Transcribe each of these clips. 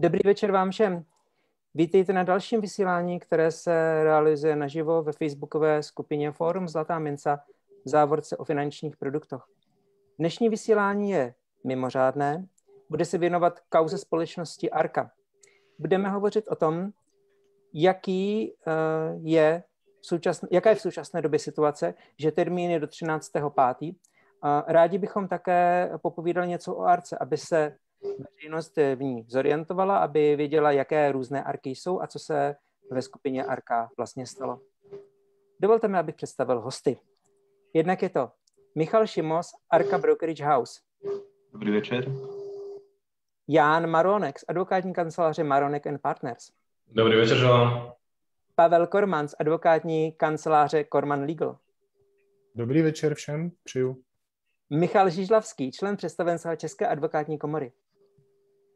Dobrý večer vám všem. Vítejte na dalším vysílání, které se realizuje naživo ve facebookové skupině Forum Zlatá minca v závorce o finančních produktech. Dnešní vysílání je mimořádné, bude se věnovat kauze společnosti Arka. Budeme hovořit o tom, jaký uh, je současn- jaká je v současné době situace, že termín je do 13.5. Rádi bychom také popovídali něco o Arce, aby se veřejnost v ní zorientovala, aby věděla, jaké různé arky jsou a co se ve skupině Arka vlastně stalo. Dovolte mi, abych představil hosty. Jednak je to Michal Šimos, Arka Brokerage House. Dobrý večer. Jan Maronek z advokátní kanceláře Maronek and Partners. Dobrý večer, želám. Pavel Korman z advokátní kanceláře Korman Legal. Dobrý večer všem, přeju. Michal Žižlavský, člen představenstva České advokátní komory.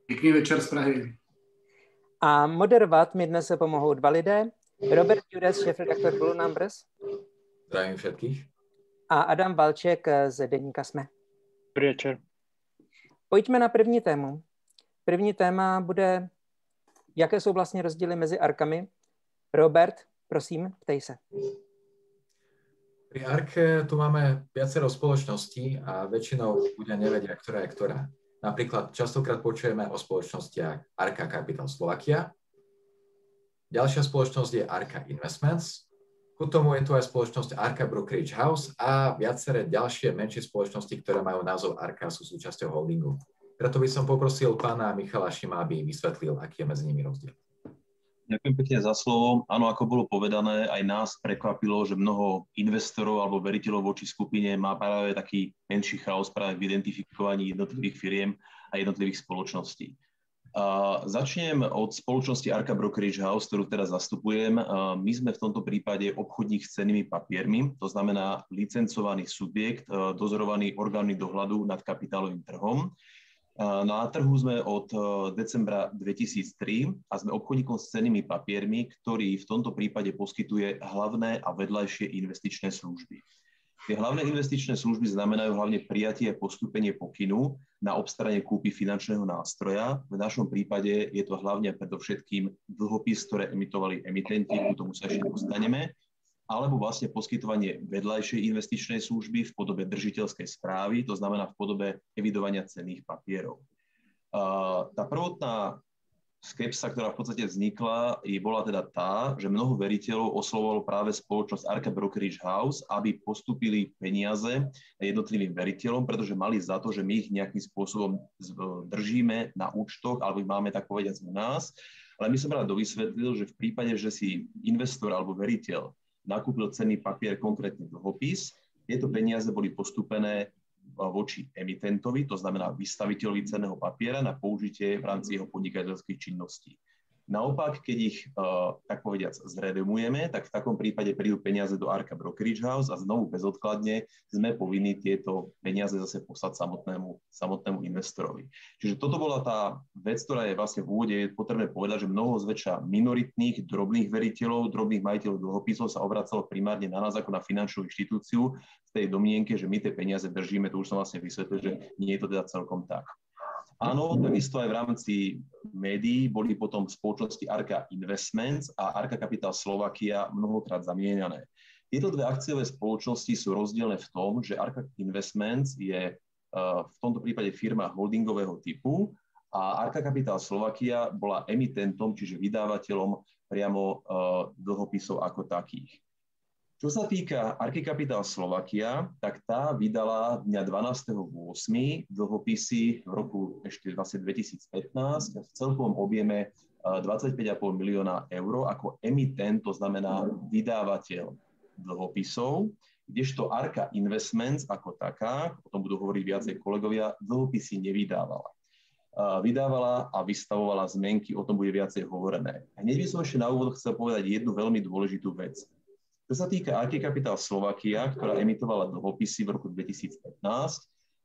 Pěkný večer z Prahy. A moderovat mi dnes se pomohou dva lidé. Robert Judes, šéf-redaktor Blue Numbers. Zdravím všetkých. A Adam Valček z Deníka Sme. Dobrý večer. Pojďme na první tému. První téma bude, jaké jsou vlastně rozdíly mezi arkami. Robert, prosím, ptej se. Pri Arke tu máme viacero spoločností a väčšinou ľudia nevedia, ktorá je ktorá. Napríklad častokrát počujeme o spoločnostiach Arka Capital Slovakia, ďalšia spoločnosť je Arka Investments, ku tomu je tu aj spoločnosť Arka Brokerage House a viaceré ďalšie menšie spoločnosti, ktoré majú názov Arka, sú súčasťou holdingu. Preto by som poprosil pána Michala Šima, aby vysvetlil, aký je medzi nimi rozdiel. Ďakujem pekne za slovo. Áno, ako bolo povedané, aj nás prekvapilo, že mnoho investorov alebo veriteľov voči skupine má práve taký menší chaos práve v identifikovaní jednotlivých firiem a jednotlivých spoločností. A začnem od spoločnosti Arca Brokerage House, ktorú teraz zastupujem. A my sme v tomto prípade obchodník s cenými papiermi, to znamená licencovaný subjekt, dozorovaný orgány dohľadu nad kapitálovým trhom. Na trhu sme od e, decembra 2003 a sme obchodníkom s cenými papiermi, ktorý v tomto prípade poskytuje hlavné a vedľajšie investičné služby. Tie hlavné investičné služby znamenajú hlavne prijatie a postupenie pokynu na obstaranie kúpy finančného nástroja. V našom prípade je to hlavne predovšetkým dlhopis, ktoré emitovali emitenti, k tomu sa ešte dostaneme alebo vlastne poskytovanie vedľajšej investičnej služby v podobe držiteľskej správy, to znamená v podobe evidovania cenných papierov. Tá prvotná skepsa, ktorá v podstate vznikla, je bola teda tá, že mnoho veriteľov oslovovalo práve spoločnosť Arca Brokerage House, aby postupili peniaze jednotlivým veriteľom, pretože mali za to, že my ich nejakým spôsobom držíme na účtoch, alebo ich máme tak povediať u nás. Ale my som rád dovysvetlil, že v prípade, že si investor alebo veriteľ nakúpil cenný papier, konkrétne dlhopis. Tieto peniaze boli postupené voči emitentovi, to znamená vystaviteľovi cenného papiera na použitie v rámci jeho podnikateľských činností. Naopak, keď ich, uh, tak povediac, zredemujeme, tak v takom prípade prídu peniaze do Arka Brokerage House a znovu bezodkladne sme povinni tieto peniaze zase poslať samotnému, samotnému investorovi. Čiže toto bola tá vec, ktorá je vlastne v úvode potrebné povedať, že mnoho zväčša minoritných, drobných veriteľov, drobných majiteľov dlhopisov sa obracalo primárne na nás ako na finančnú inštitúciu v tej domienke, že my tie peniaze držíme, to už som vlastne vysvetlil, že nie je to teda celkom tak. Áno, takisto aj v rámci médií boli potom spoločnosti Arka Investments a Arka Capital Slovakia mnohokrát zamieňané. Tieto dve akciové spoločnosti sú rozdielne v tom, že Arka Investments je v tomto prípade firma holdingového typu a Arka Capital Slovakia bola emitentom, čiže vydávateľom priamo dlhopisov ako takých. Čo sa týka Arkikapitál Slovakia, tak tá vydala dňa 12.8. dlhopisy v roku ešte vlastne 2015 v celkovom objeme 25,5 milióna eur ako emitent, to znamená vydávateľ dlhopisov, kdežto Arka Investments ako taká, o tom budú hovoriť viacej kolegovia, dlhopisy nevydávala. Vydávala a vystavovala zmenky, o tom bude viacej hovorené. Hneď by som ešte na úvod chcel povedať jednu veľmi dôležitú vec. Čo sa týka IT Capital Slovakia, ktorá emitovala dlhopisy v roku 2015,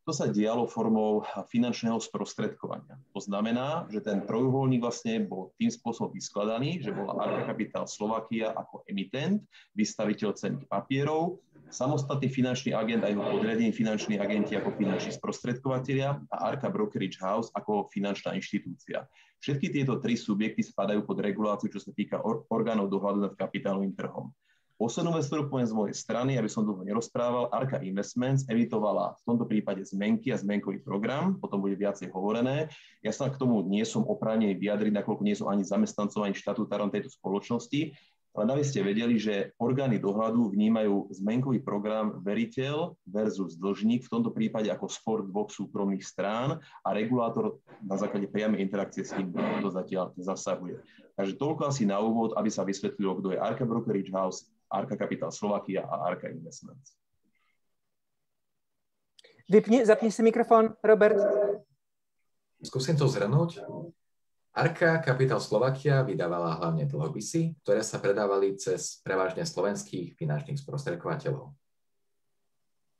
to sa dialo formou finančného sprostredkovania. To znamená, že ten trojuholník vlastne bol tým spôsobom vyskladaný, že bola Arca Capital Slovakia ako emitent, vystaviteľ cenných papierov samostatný finančný agent a jeho podriadení finanční agenti ako finanční sprostredkovateľia a Arca Brokerage House ako finančná inštitúcia. Všetky tieto tri subjekty spadajú pod reguláciu, čo sa týka orgánov dohľadu nad kapitálovým trhom. Poslednú vec, ktorú poviem z mojej strany, aby som dlho nerozprával, Arca Investments emitovala v tomto prípade zmenky a zmenkový program, potom bude viacej hovorené. Ja sa k tomu nie som oprávnený vyjadriť, nakoľko nie som ani zamestnancom, ani štatútarom tejto spoločnosti, len aby ste vedeli, že orgány dohľadu vnímajú zmenkový program veriteľ versus dlžník, v tomto prípade ako spor dvoch súkromných strán a regulátor na základe priamej interakcie s tým to zatiaľ zasahuje. Takže toľko asi na úvod, aby sa vysvetlilo, kto je Arca Brokerage House, Arka Capital Slovakia a Arka Investments. Vypni, zapni si mikrofon, Robert. Skúsim to zhrnúť. Arka Capital Slovakia vydávala hlavne dlhopisy, ktoré sa predávali cez prevažne slovenských finančných sprostredkovateľov.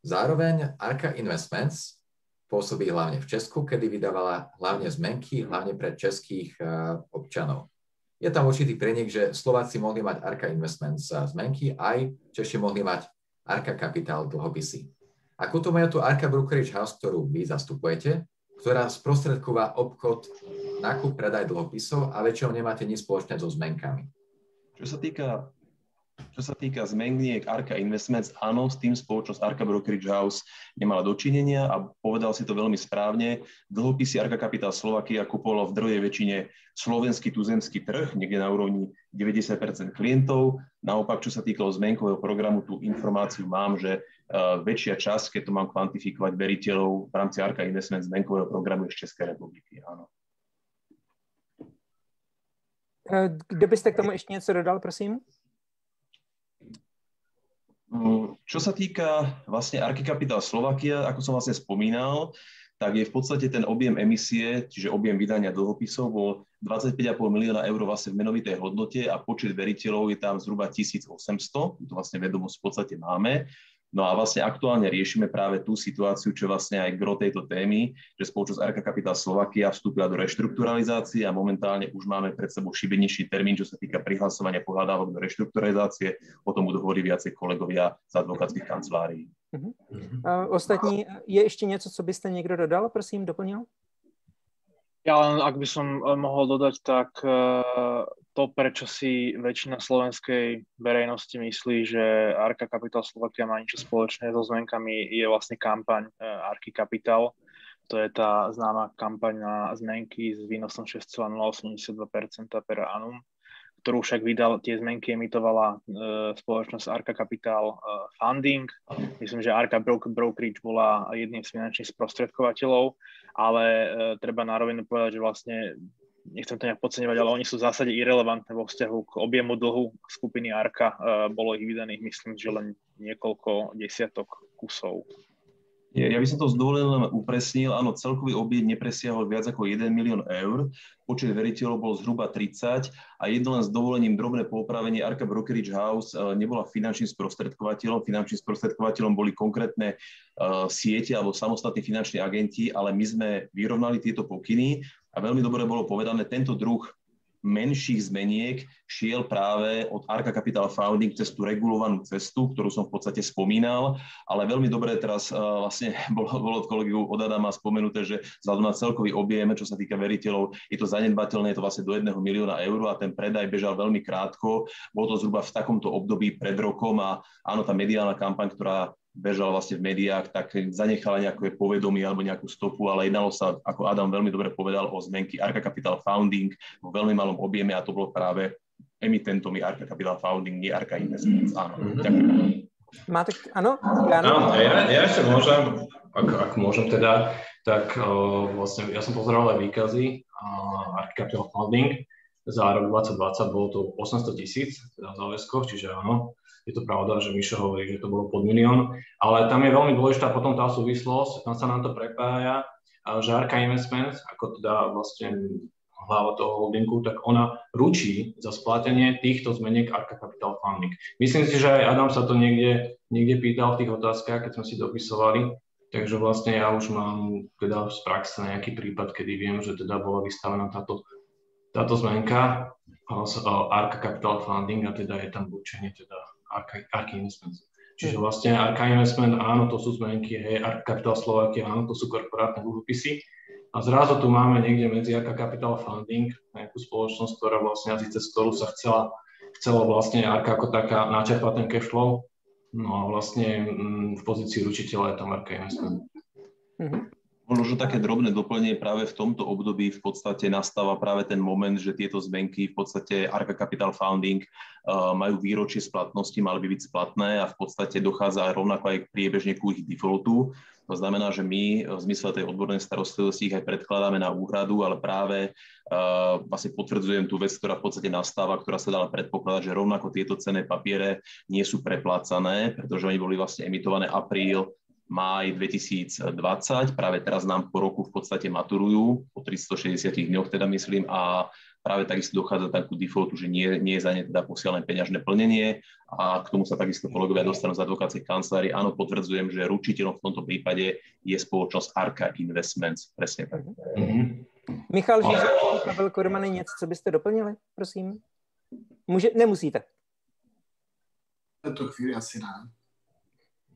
Zároveň Arka Investments pôsobí hlavne v Česku, kedy vydávala hlavne zmenky, hlavne pre českých eh, občanov je tam určitý prenik, že Slováci mohli mať Arka Investments zmenky, aj Češi mohli mať Arka Capital dlhopisy. Ako to majú tu Arka Brokerage House, ktorú vy zastupujete, ktorá sprostredkúva obchod, nákup, predaj dlhopisov a väčšinou nemáte nič spoločné so zmenkami. Čo sa týka čo sa týka zmeniek Arka Investments, áno, s tým spoločnosť Arka Brokerage House nemala dočinenia a povedal si to veľmi správne. Dlhopisy Arka Capital Slovakia kupovalo v drvej väčšine slovenský tuzemský trh, niekde na úrovni 90% klientov. Naopak, čo sa týkalo zmenkového programu, tú informáciu mám, že uh, väčšia časť, keď to mám kvantifikovať veriteľov v rámci Arka Investments zmenkového programu je z Českej republiky, áno. Kdo byste k tomu ještě něco dodal, prosím? Mm, čo sa týka vlastne Arkikapitál Slovakia, ako som vlastne spomínal, tak je v podstate ten objem emisie, čiže objem vydania dlhopisov bol 25,5 milióna eur vlastne v menovitej hodnote a počet veriteľov je tam zhruba 1800, to vlastne vedomosť v podstate máme. No a vlastne aktuálne riešime práve tú situáciu, čo vlastne aj gro tejto témy, že spoločnosť RK Capital Slovakia vstúpila do reštrukturalizácie a momentálne už máme pred sebou šibenejší termín, čo sa týka prihlasovania pohľadávok do reštrukturalizácie. O tom budú hovoriť viacej kolegovia z advokátskych kancelárií. Uh-huh. Uh, ostatní, je ešte niečo, co byste niekto dodal, prosím, doplnil? Ja len, ak by som eh, mohol dodať, tak eh, to, prečo si väčšina slovenskej verejnosti myslí, že Arka Capital Slovakia má niečo spoločné so zmenkami, je vlastne kampaň eh, Arky Capital. To je tá známa kampaň na zmenky s výnosom 6,082% per annum ktorú však vydal, tie zmenky emitovala e, spoločnosť Arca Capital e, Funding. Myslím, že Arca Broker, Brokerage bola jedným z finančných sprostredkovateľov, ale e, treba nároveň povedať, že vlastne nechcem to nejak podceňovať, ale oni sú v zásade irrelevantné vo vzťahu k objemu dlhu skupiny Arka. E, bolo ich vydaných, myslím, že len niekoľko desiatok kusov. Ja by som to s dovolením upresnil. Áno, celkový objem nepresiahol viac ako 1 milión eur. Počet veriteľov bol zhruba 30 a jedno len s dovolením drobné popravenie Arka Brokerage House eh, nebola finančným sprostredkovateľom. Finančným sprostredkovateľom boli konkrétne uh, siete alebo samostatní finanční agenti, ale my sme vyrovnali tieto pokyny a veľmi dobre bolo povedané, tento druh menších zmeniek šiel práve od Arka Capital Founding cez tú regulovanú cestu, ktorú som v podstate spomínal, ale veľmi dobre teraz uh, vlastne bolo, bolo od kolegu od Adama spomenuté, že vzhľadom na celkový objem, čo sa týka veriteľov, je to zanedbateľné, je to vlastne do jedného milióna eur a ten predaj bežal veľmi krátko. Bolo to zhruba v takomto období pred rokom a áno, tá mediálna kampaň, ktorá bežal vlastne v médiách, tak zanechala nejaké povedomie alebo nejakú stopu, ale jednalo sa, ako Adam veľmi dobre povedal, o zmenky Arca Capital Founding vo veľmi malom objeme a to bolo práve emitentom je Arca Capital Founding, nie Arca Investments. Áno, ďakujem. Máte, áno? Áno, ja, ja ešte môžem, ak, ak môžem teda, tak uh, vlastne ja som pozeral aj výkazy uh, Arca Capital Founding za rok 2020 bolo to 800 tisíc teda záväzkov, čiže áno, je to pravda, že Mišo hovorí, že to bolo pod milión, ale tam je veľmi dôležitá potom tá súvislosť, tam sa nám to prepája, že Arka Investments, ako teda vlastne hlava toho holdingu, tak ona ručí za splatenie týchto zmeniek Arka Capital Funding. Myslím si, že aj Adam sa to niekde, niekde pýtal v tých otázkach, keď sme si dopisovali, takže vlastne ja už mám teda z praxe nejaký prípad, kedy viem, že teda bola vystavená táto, táto zmenka Arka Capital Funding a teda je tam určenie teda Ark Investments. Čiže vlastne Arka Investment, áno, to sú zmenky, hej, Arka Capital Slovakia, áno, to sú korporátne dlhopisy. A zrazu tu máme niekde medzi Arka Capital Funding, nejakú spoločnosť, ktorá vlastne, cez ktorú sa chcela, chcela vlastne Arka ako taká načerpať ten cash flow. No a vlastne mm, v pozícii ručiteľa je tam Arka Investment. Mm-hmm. Možno také drobné doplnenie práve v tomto období v podstate nastáva práve ten moment, že tieto zmenky v podstate Arca Capital Founding uh, majú výročie splatnosti, mali by byť splatné a v podstate dochádza rovnako aj priebežne ku ich defaultu. To znamená, že my v zmysle tej odbornej starostlivosti ich aj predkladáme na úhradu, ale práve uh, vlastne potvrdzujem tú vec, ktorá v podstate nastáva, ktorá sa dala predpokladať, že rovnako tieto cenné papiere nie sú preplácané, pretože oni boli vlastne emitované apríl máj 2020. Práve teraz nám po roku v podstate maturujú, po 360 dňoch teda myslím, a práve takisto dochádza takú defaultu, že nie, nie je za ne teda posielané peňažné plnenie a k tomu sa takisto kolegovia dostanú z advokácie kancelárie. Áno, potvrdzujem, že ručiteľom v tomto prípade je spoločnosť Arca Investments. Presne tak. Mm-hmm. Michal Žižek, Pavel Kormany, něco, co byste doplnili, prosím? Může, nemusíte. V této chvíli asi ne.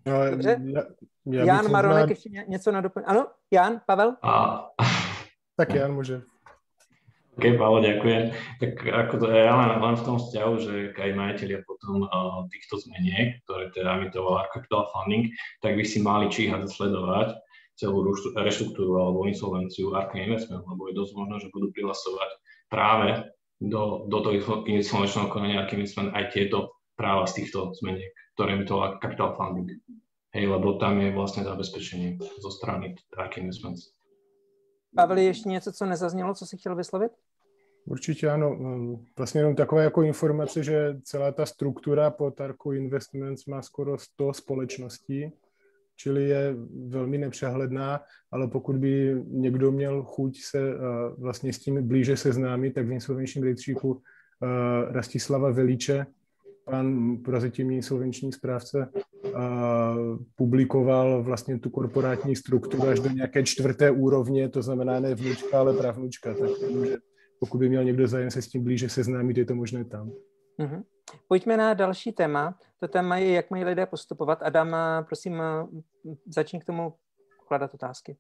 No, Dobře. Já, já Jan Maronek ještě něco na doplň. Ano, Jan, Pavel? A... Tak Jan môže. OK, Pavel, ďakujem. Tak ako to, ja len, len v tom vzťahu, že aj majiteľia potom uh, týchto zmeniek, ktoré teda emitovala Capital Funding, tak by si mali číhať sledovať celú reštruktúru alebo insolvenciu Arca Investment, lebo je dosť možné, že budú prihlasovať práve do, do toho insolvenčného konania Arca Investment aj tieto práva z týchto zmeniek, ktoré emitovala Capital Funding. Hej, lebo tam je vlastně zabezpečení zo strany Dark Investments. Pavel, ještě něco, co nezaznělo, co si chtěl vyslovit? Určitě ano. Vlastně jenom takové jako informace, že celá ta struktura po Tarku Investments má skoro 100 společností, čili je velmi nepřehledná, ale pokud by někdo měl chuť se vlastně s tím blíže seznámit, tak v insolvenčním rejstříku Rastislava Velíče pan prozatímní insolvenční správce publikoval vlastně tu korporátní strukturu až do nějaké čtvrté úrovně, to znamená ne vnučka, ale pravnučka. Tak že pokud by měl někdo zájem se s tím blíže seznámit, je to možné tam. Mm-hmm. Pojďme na další téma. To téma je, jak mají lidé postupovat. Adam, prosím, začni k tomu kladat otázky.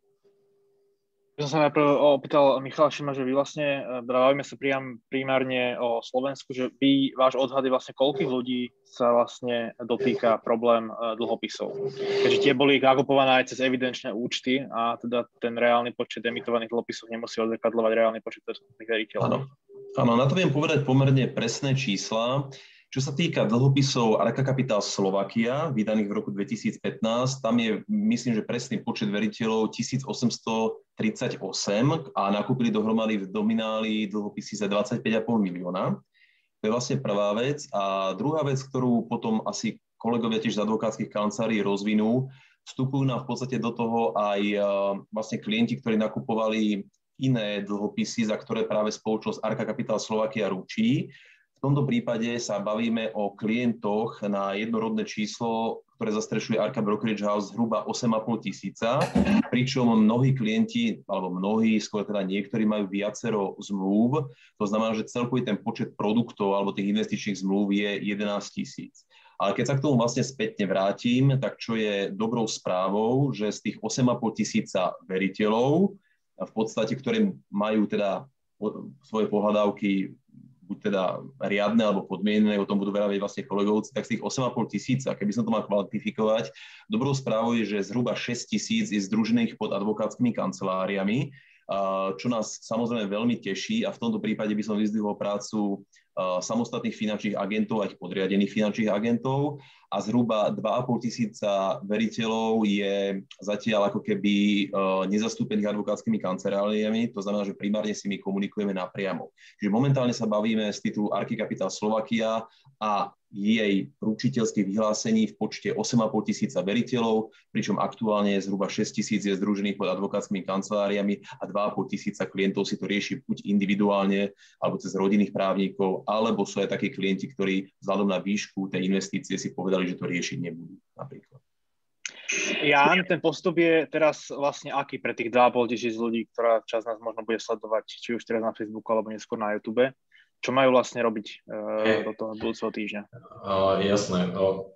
Som sa najprv opýtal Michala Šima, že vy vlastne, e, bavíme sa priam, primárne o Slovensku, že vy, váš odhad je vlastne koľkých ľudí sa vlastne dotýka problém e, dlhopisov. Keďže tie boli nakupované aj cez evidenčné účty a teda ten reálny počet emitovaných dlhopisov nemusí odzrkadľovať reálny počet veriteľov. Áno, na to viem povedať pomerne presné čísla. Čo sa týka dlhopisov Arka Capital Slovakia, vydaných v roku 2015, tam je, myslím, že presný počet veriteľov 1838 a nakúpili dohromady v domináli dlhopisy za 25,5 milióna. To je vlastne prvá vec. A druhá vec, ktorú potom asi kolegovia tiež z advokátskych kancelárií rozvinú, vstupujú nám v podstate do toho aj vlastne klienti, ktorí nakupovali iné dlhopisy, za ktoré práve spoločnosť Arka Capital Slovakia ručí v tomto prípade sa bavíme o klientoch na jednorodné číslo, ktoré zastrešuje Arca Brokerage House zhruba 8,5 tisíca, pričom mnohí klienti, alebo mnohí, skôr teda niektorí majú viacero zmluv, to znamená, že celkový ten počet produktov alebo tých investičných zmluv je 11 tisíc. Ale keď sa k tomu vlastne spätne vrátim, tak čo je dobrou správou, že z tých 8,5 tisíca veriteľov, v podstate, ktoré majú teda svoje pohľadávky buď teda riadne alebo podmienené, o tom budú veľa vlastne kolegovci, tak z tých 8,5 tisíc, a keby som to mal kvantifikovať, dobrou správou je, že zhruba 6 tisíc je združených pod advokátskymi kanceláriami, čo nás samozrejme veľmi teší a v tomto prípade by som vyzdvihol prácu samostatných finančných agentov a ich podriadených finančných agentov a zhruba 2,5 tisíca veriteľov je zatiaľ ako keby nezastúpených advokátskymi kanceláriami, to znamená, že primárne si my komunikujeme napriamo. Čiže momentálne sa bavíme z titulu Arkikapitál Slovakia a jej ručiteľských vyhlásení v počte 8,5 tisíca veriteľov, pričom aktuálne zhruba 6 tisíc je združených pod advokátskymi kanceláriami a 2,5 tisíca klientov si to rieši buď individuálne alebo cez rodinných právnikov, alebo sú aj takí klienti, ktorí vzhľadom na výšku tej investície si povedali, že to riešiť nebudú napríklad. Jan, ten postup je teraz vlastne aký pre tých 2,5 tisíc ľudí, ktorá čas nás možno bude sledovať, či už teraz na Facebooku alebo neskôr na YouTube? čo majú vlastne robiť uh, do toho budúceho týždňa. Uh, jasné. Uh,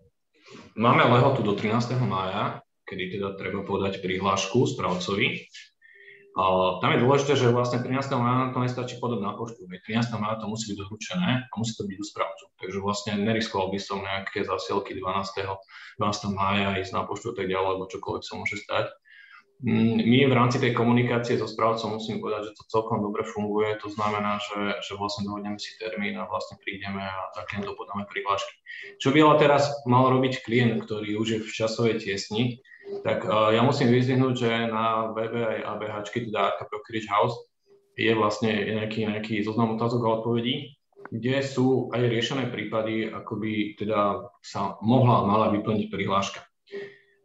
máme lehotu do 13. mája, kedy teda treba podať prihlášku správcovi. Tam je dôležité, že vlastne 13. mája to nestačí podať na poštu. 13. mája to musí byť doručené a musí to byť u správcu. Takže vlastne neriskoval by som nejaké zasielky 12. 12. mája ísť na poštu tak ďalej, lebo čokoľvek sa môže stať. Mm, my v rámci tej komunikácie so správcom musím povedať, že to celkom dobre funguje. To znamená, že, že vlastne dohodneme si termín a vlastne prídeme a klientov podáme prihlášky. Čo by ale teraz mal robiť klient, ktorý už je v časovej tiesni, tak uh, ja musím vyzvihnúť, že na webe aj ABH, teda AKP Brokerage House, je vlastne nejaký, nejaký zoznam otázok a odpovedí, kde sú aj riešené prípady, ako by teda sa mohla mala vyplniť prihláška.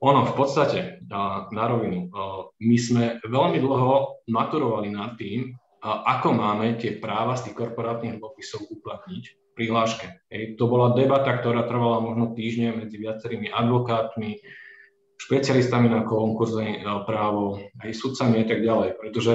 Ono v podstate, na rovinu, my sme veľmi dlho maturovali nad tým, ako máme tie práva z tých korporátnych dlhopisov uplatniť v prihláške. To bola debata, ktorá trvala možno týždne medzi viacerými advokátmi, špecialistami na konkurzné právo, aj sudcami a tak ďalej. Pretože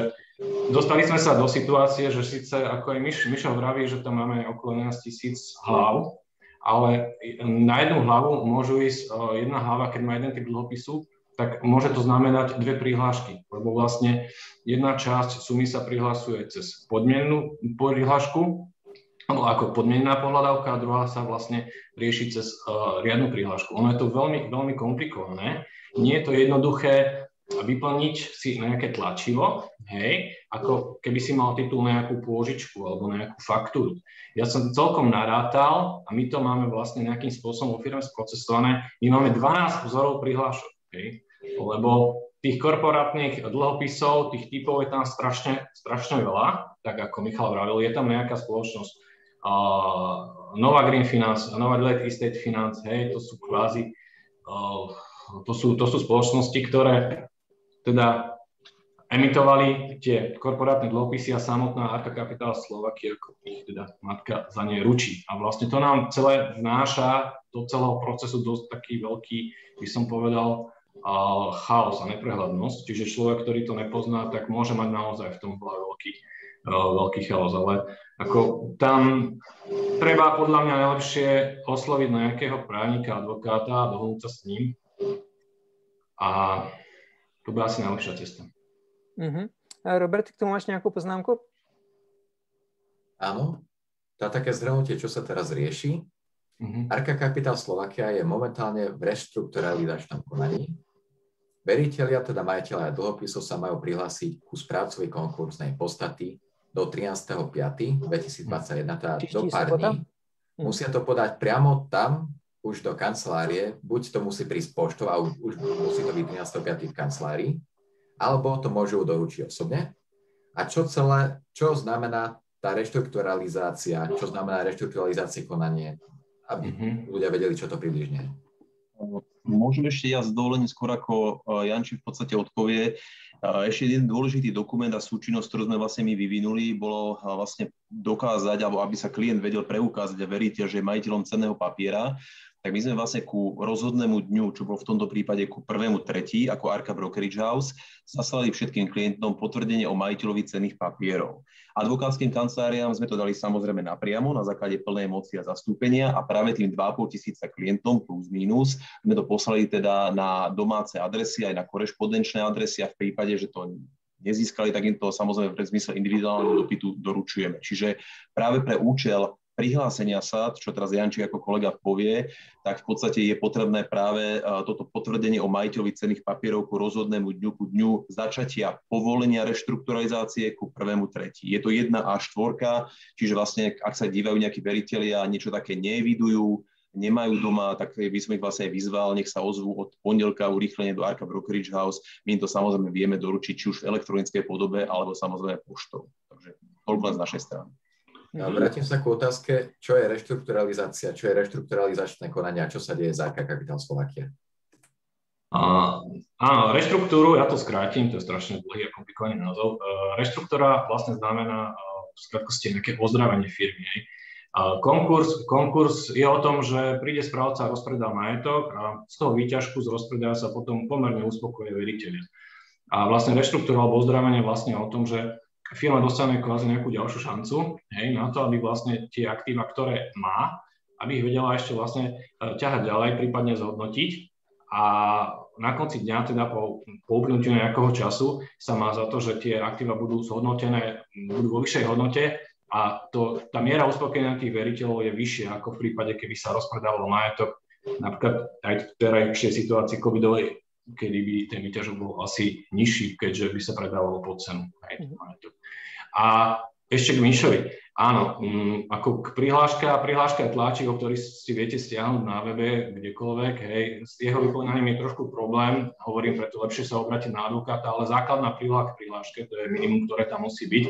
dostali sme sa do situácie, že síce, ako aj Miš, Mišo vraví, že tam máme okolo 11 tisíc hlav, ale na jednu hlavu môžu ísť e, jedna hlava, keď má jeden typ dlhopisu, tak môže to znamenať dve prihlášky, lebo vlastne jedna časť sumy sa prihlasuje cez podmiennú prihlášku, alebo ako podmienená pohľadávka a druhá sa vlastne rieši cez uh, riadnu prihlášku. Ono je to veľmi, veľmi komplikované. Nie je to jednoduché vyplniť si nejaké tlačivo, hej, ako keby si mal titul nejakú pôžičku alebo nejakú faktúru. Ja som celkom narátal a my to máme vlastne nejakým spôsobom vo firme sprocesované. My máme 12 vzorov prihlášok, hej, lebo tých korporátnych dlhopisov, tých typov je tam strašne, strašne veľa, tak ako Michal vravil, je tam nejaká spoločnosť Nova Green Finance, Nova Delayed Estate Finance, hej, to sú kvázi, to sú, to sú spoločnosti, ktoré teda emitovali tie korporátne dlhopisy a samotná Arka Kapitál Slovakia, ako ich teda matka za ne ručí. A vlastne to nám celé vnáša do celého procesu dosť taký veľký, by som povedal, chaos a neprehľadnosť. Čiže človek, ktorý to nepozná, tak môže mať naozaj v tom veľký, veľký chaos. Ale ako tam treba podľa mňa najlepšie osloviť nejakého právnika, advokáta a dohodnúť sa s ním. A to bude asi najlepšia cesta. Uh-huh. Robert, k tomu máš nejakú poznámku? Áno. To také zhrnutie, čo sa teraz rieši. Uh-huh. Arka Kapitál Slovakia je momentálne v reštrukturalizačnom konaní. Veriteľia, teda majiteľia dlhopisov sa majú prihlásiť ku správcovi konkursnej podstaty do 13.5.2021, teda do pár dní. Musia to podať priamo tam, už do kancelárie, buď to musí prísť poštou a už, už musí to byť 13.5. v kancelárii, alebo to môžu doručiť osobne. A čo celé, čo znamená tá reštrukturalizácia, čo znamená reštrukturalizácie konanie, aby mm-hmm. ľudia vedeli, čo to približne. Môžem ešte ja s dovolením skôr ako e, Janči v podstate odpovie. E, ešte jeden dôležitý dokument a súčinnosť, ktorú sme vlastne my vyvinuli, bolo e, vlastne dokázať, alebo aby sa klient vedel preukázať a veriteľ, že je majiteľom cenného papiera, tak my sme vlastne ku rozhodnému dňu, čo bol v tomto prípade ku prvému tretí, ako Arka Brokerage House, zaslali všetkým klientom potvrdenie o majiteľovi cenných papierov. Advokátským kanceláriám sme to dali samozrejme napriamo na základe plnej moci a zastúpenia a práve tým 2,5 tisíca klientom plus minus sme to poslali teda na domáce adresy aj na korešpondenčné adresy a v prípade, že to nezískali, tak im to samozrejme v zmysle individuálneho dopytu doručujeme. Čiže práve pre účel prihlásenia sa, čo teraz Janči ako kolega povie, tak v podstate je potrebné práve e, toto potvrdenie o majiteľovi cených papierov ku rozhodnému dňu, ku dňu začatia povolenia reštrukturalizácie ku prvému tretí. Je to jedna a štvorka, čiže vlastne ak sa dívajú nejakí veriteľi a niečo také nevidujú, nemajú doma, tak by som ich vlastne aj vyzval, nech sa ozvú od pondelka urýchlenie do Arka Brokerage House. My im to samozrejme vieme doručiť, či už v elektronickej podobe, alebo samozrejme poštou. Takže toľko z našej strany. A vrátim sa k otázke, čo je reštrukturalizácia, čo je reštrukturalizačné konanie a čo sa deje za AK Kapitál Slovakia. Uh, áno, reštruktúru, ja to skrátim, to je strašne dlhý a komplikovaný názov. Uh, reštruktúra vlastne znamená uh, v skratkosti nejaké ozdravenie firmy. Uh, konkurs, konkurs je o tom, že príde správca a rozpredá majetok a z toho výťažku z rozpredaja sa potom pomerne uspokoje veriteľia. A vlastne reštruktúra alebo ozdravenie vlastne o tom, že firma dostane kvázi nejakú ďalšiu šancu hej, na to, aby vlastne tie aktíva, ktoré má, aby ich vedela ešte vlastne ťahať ďalej, prípadne zhodnotiť. A na konci dňa, teda po, po uplynutí nejakého času, sa má za to, že tie aktíva budú zhodnotené, budú vo vyššej hodnote a to, tá miera uspokojenia tých veriteľov je vyššia ako v prípade, keby sa rozpredával majetok napríklad aj v terajšej situácii covidovej, kedy by ten výťažok bol asi nižší, keďže by sa predávalo pod cenu. Mm-hmm. A ešte k Mišovi. Áno, um, ako k prihláška, prihláška je tlačík, o ktorý si viete stiahnuť na webe, kdekoľvek, hej, s jeho vyplňaním je trošku problém, hovorím, preto lepšie sa obrátiť na advokáta, ale základná príloha k prihláške, to je minimum, ktoré tam musí byť,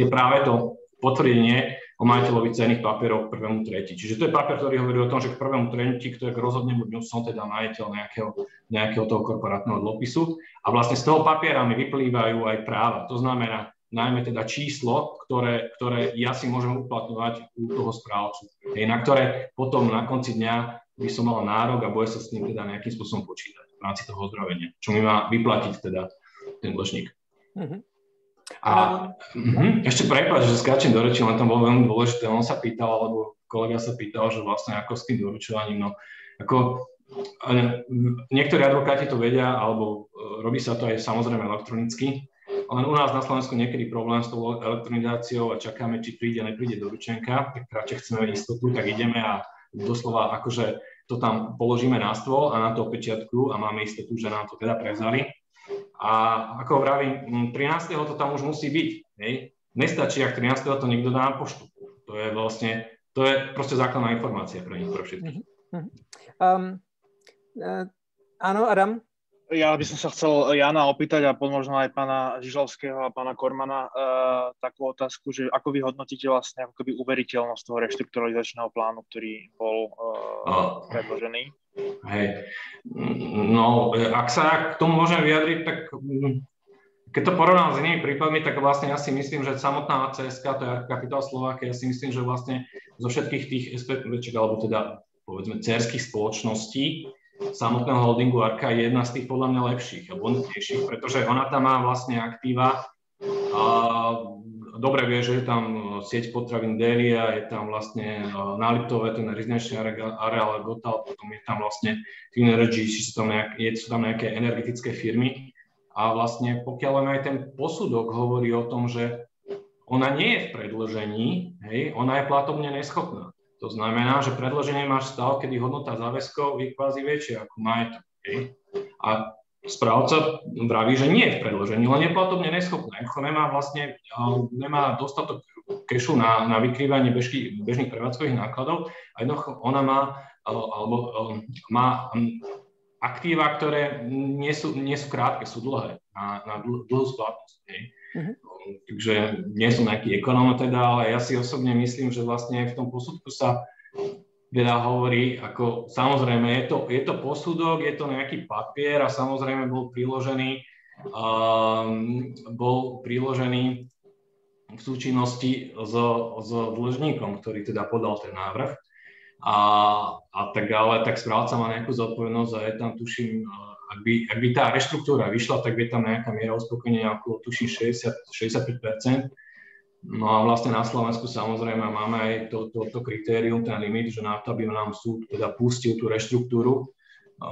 je práve to potvrdenie o majiteľovi cenných papierov k prvému tretí. Čiže to je papier, ktorý hovorí o tom, že k prvému tretí, kto je k rozhodnému dňu som teda majiteľ nejakého, nejakého toho korporátneho dlhopisu. A vlastne z toho papiera mi vyplývajú aj práva. To znamená, najmä teda číslo, ktoré, ktoré ja si môžem uplatňovať u toho správcu. Na ktoré potom na konci dňa by som mal nárok a bude sa s ním teda nejakým spôsobom počítať v rámci toho ozdravenia, čo mi má vyplatiť teda ten dlžník. Mm-hmm. A mm-hmm, ešte prepáč, že skáčem do reči, len tam bolo veľmi dôležité, on sa pýtal, alebo kolega sa pýtal, že vlastne ako s tým doručovaním, no ako niektorí advokáti to vedia, alebo e, robí sa to aj samozrejme elektronicky, len u nás na Slovensku niekedy problém s tou elektronizáciou a čakáme, či príde, nepríde doručenka, tak radšej chceme istotu, tak ideme a doslova akože to tam položíme na stôl a na to pečiatku a máme istotu, že nám to teda prevzali. A ako vravím, 13. to tam už musí byť. Hej. Nestačí, ak 13. to niekto dá na poštu. To je vlastne, to je proste základná informácia pre nich, pre všetkých. Um, uh, áno, Adam? Ja by som sa chcel Jana opýtať a možno aj pána Žižovského a pána Kormana uh, takú otázku, že ako vy hodnotíte vlastne ako keby uveriteľnosť toho reštrukturalizačného plánu, ktorý bol uh, predložený? Hej. No, ak sa k tomu môžem vyjadriť, tak mm, keď to porovnám s inými prípadmi, tak vlastne ja si myslím, že samotná CSK, to je kapitál Slovakia, ja si myslím, že vlastne zo všetkých tých SPVček, alebo teda povedzme cerských spoločností, samotného holdingu Arka je jedna z tých podľa mňa lepších a bonitnejších, pretože ona tam má vlastne aktíva a dobre vie, že je tam sieť potravín Delia, je tam vlastne náliptové, ten rezidenčný areál Gotal, potom je tam vlastne Clean Energy, sú tam, nejak, je, sú tam nejaké energetické firmy a vlastne pokiaľ aj ten posudok hovorí o tom, že ona nie je v predložení, hej, ona je platobne neschopná. To znamená, že predloženie máš stav, kedy hodnota záväzkov je kvázi väčšia ako majetok. A správca vraví, že nie je v predložení, len je platobne neschopná. Ako nemá vlastne, nemá dostatok kešu na, na vykrývanie bežky, bežných prevádzkových nákladov a jednoducho ona má, alebo má aktíva, ktoré nie sú, nie sú krátke, sú dlhé, na, na dl, dlhú splatnosť. Uh-huh. Takže nie som nejaký ekonóm teda, ale ja si osobne myslím, že vlastne v tom posudku sa teda hovorí, ako samozrejme je to, je to posudok, je to nejaký papier a samozrejme bol priložený, um, bol priložený v súčinnosti s, s dlžníkom, ktorý teda podal ten návrh. A, a tak ale tak správca má nejakú zodpovednosť a je tam, tuším, ak by, ak by tá reštruktúra vyšla, tak by tam nejaká miera uspokojenia okolo tuší 60, 65% No a vlastne na Slovensku samozrejme máme aj to, to, to kritérium, ten limit, že na to, aby nám súd teda pustil tú reštruktúru,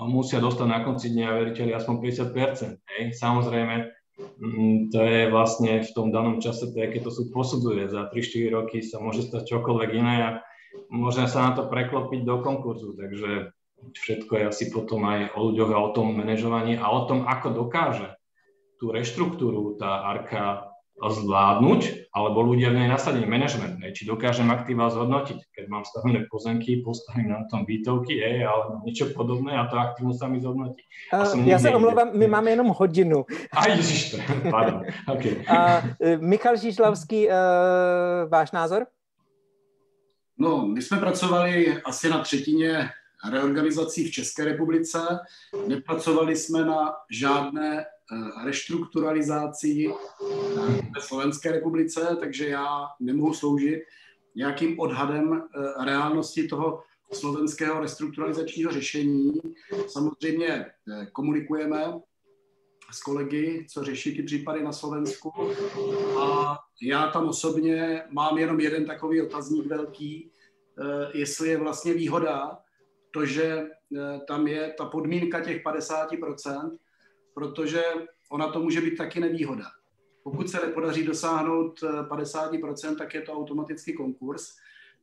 musia dostať na konci dňa veriteľi aspoň 50 hej. Samozrejme, mm, to je vlastne v tom danom čase, to je, keď to súd posudzuje, za 3-4 roky sa môže stať čokoľvek iné a môže sa na to preklopiť do konkurzu, takže všetko je asi potom aj o ľuďoch a o tom manažovaní a o tom, ako dokáže tú reštruktúru tá arka zvládnuť, alebo ľudia v nej nasadení management, či dokážem aktíva zhodnotiť. Keď mám stavené pozemky, postavím na tom bytovky, je, ale niečo podobné a to aktívno sa mi zhodnotí. Uh, ja sa omlouvám, my máme jenom hodinu. A ježiš, pardon. Okay. Uh, Michal Žižlavský, uh, váš názor? No, my jsme pracovali asi na třetině reorganizací v České republice. Nepracovali jsme na žádné eh, reštrukturalizaci eh, ve Slovenské republice, takže já nemohu sloužit nějakým odhadem eh, reálnosti toho slovenského restrukturalizačního řešení. Samozřejmě komunikujeme s kolegy, co řeší ty případy na Slovensku. A já tam osobně mám jenom jeden takový otazník velký, jestli je vlastně výhoda to, že tam je ta podmínka těch 50%, protože ona to může být taky nevýhoda. Pokud se nepodaří dosáhnout 50%, tak je to automaticky konkurs,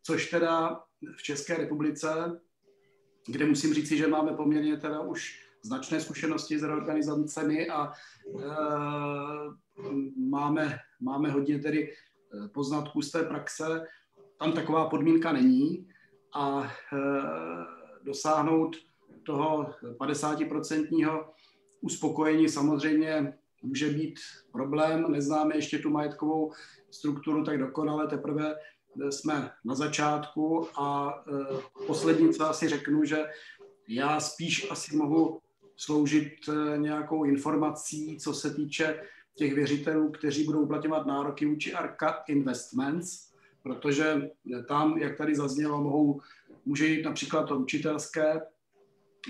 což teda v České republice, kde musím říci, že máme poměrně teda už značné zkušenosti s reorganizacemi a e, máme, máme hodně tedy e, poznatků z té praxe. Tam taková podmínka není a e, dosáhnout toho 50% uspokojení samozřejmě může být problém. Neznáme ještě tu majetkovou strukturu tak dokonale, teprve jsme na začátku a poslední, co asi řeknu, že já spíš asi mohu sloužit eh, nějakou informací, co se týče těch věřitelů, kteří budou uplatňovat nároky vůči Arca Investments, protože tam, jak tady zaznělo, mohou, může jít například to učitelské